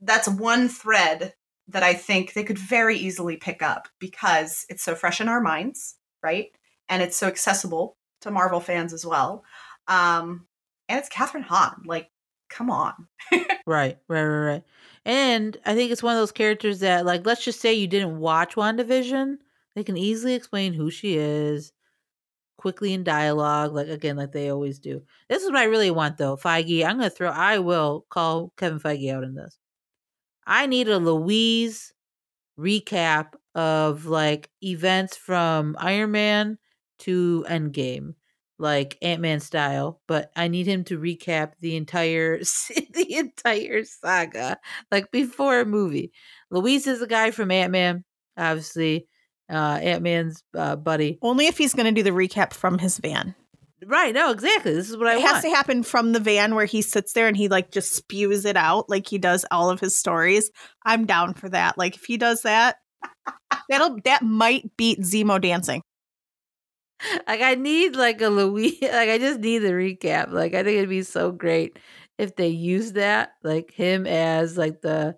that's one thread that I think they could very easily pick up because it's so fresh in our minds, right? And it's so accessible to Marvel fans as well. Um, and it's Kathryn Hahn. Like, come on. [LAUGHS] Right, right, right, right. And I think it's one of those characters that, like, let's just say you didn't watch WandaVision, they can easily explain who she is quickly in dialogue, like again, like they always do. This is what I really want though. Feige, I'm gonna throw I will call Kevin Feige out in this. I need a Luis recap of like events from Iron Man to Endgame, like Ant Man style. But I need him to recap the entire [LAUGHS] the entire saga, like before a movie. Luis is the guy from Ant Man, obviously. Uh, Ant Man's uh, buddy. Only if he's going to do the recap from his van. Right. No, exactly. This is what I it want. has to happen from the van where he sits there and he like just spews it out like he does all of his stories. I'm down for that. Like if he does that, [LAUGHS] that'll that might beat Zemo dancing. Like I need like a Luis [LAUGHS] like I just need the recap. Like I think it'd be so great if they use that, like him as like the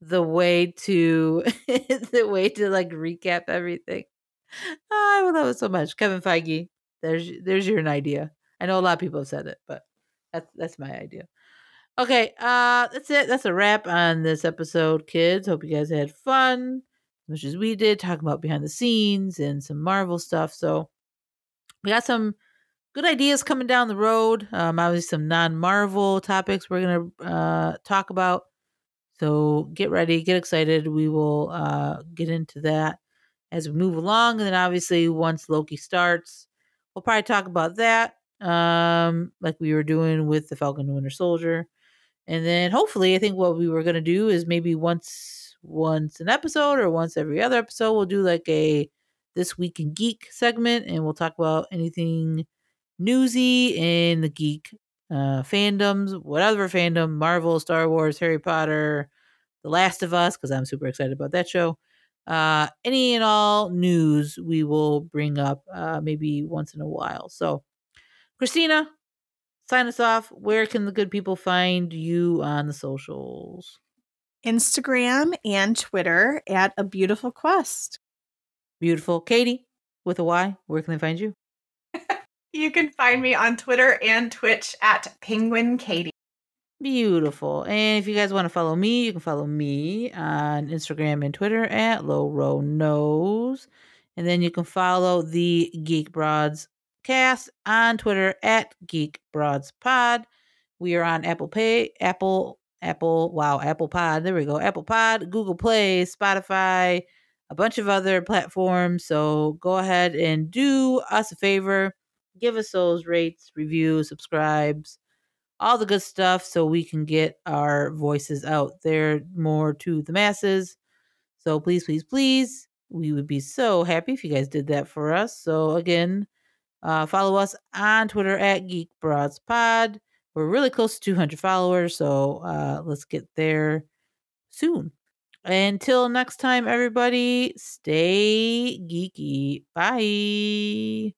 the way to [LAUGHS] the way to like recap everything. Oh, I would love it so much. Kevin Feige, there's there's your idea. I know a lot of people have said it, but that's that's my idea. Okay, uh that's it. That's a wrap on this episode, kids. Hope you guys had fun as much as we did, talking about behind the scenes and some Marvel stuff. So we got some good ideas coming down the road. Um, obviously some non-Marvel topics we're gonna uh talk about. So get ready, get excited. We will uh get into that as we move along. And then obviously once Loki starts, we'll probably talk about that. Um, like we were doing with the Falcon and Winter Soldier. And then hopefully I think what we were gonna do is maybe once once an episode or once every other episode, we'll do like a this week in geek segment and we'll talk about anything newsy in the geek uh fandoms, whatever fandom, Marvel, Star Wars, Harry Potter, The Last of Us, because I'm super excited about that show. Uh any and all news we will bring up uh maybe once in a while. So Christina, sign us off. Where can the good people find you on the socials? Instagram and Twitter at a beautiful quest. Beautiful. Katie with a Y, where can they find you? [LAUGHS] You can find me on Twitter and Twitch at Penguin Katie. Beautiful. And if you guys want to follow me, you can follow me on Instagram and Twitter at Low Row Nose. And then you can follow the Geek Broads cast on Twitter at Geek Broads Pod. We are on Apple Pay, Apple, Apple, wow, Apple Pod. There we go. Apple Pod, Google Play, Spotify, a bunch of other platforms. So go ahead and do us a favor. Give us those rates, reviews, subscribes, all the good stuff so we can get our voices out there more to the masses. So please, please, please, we would be so happy if you guys did that for us. So again, uh, follow us on Twitter at Geek Broads Pod. We're really close to 200 followers, so uh, let's get there soon. Until next time, everybody, stay geeky. Bye.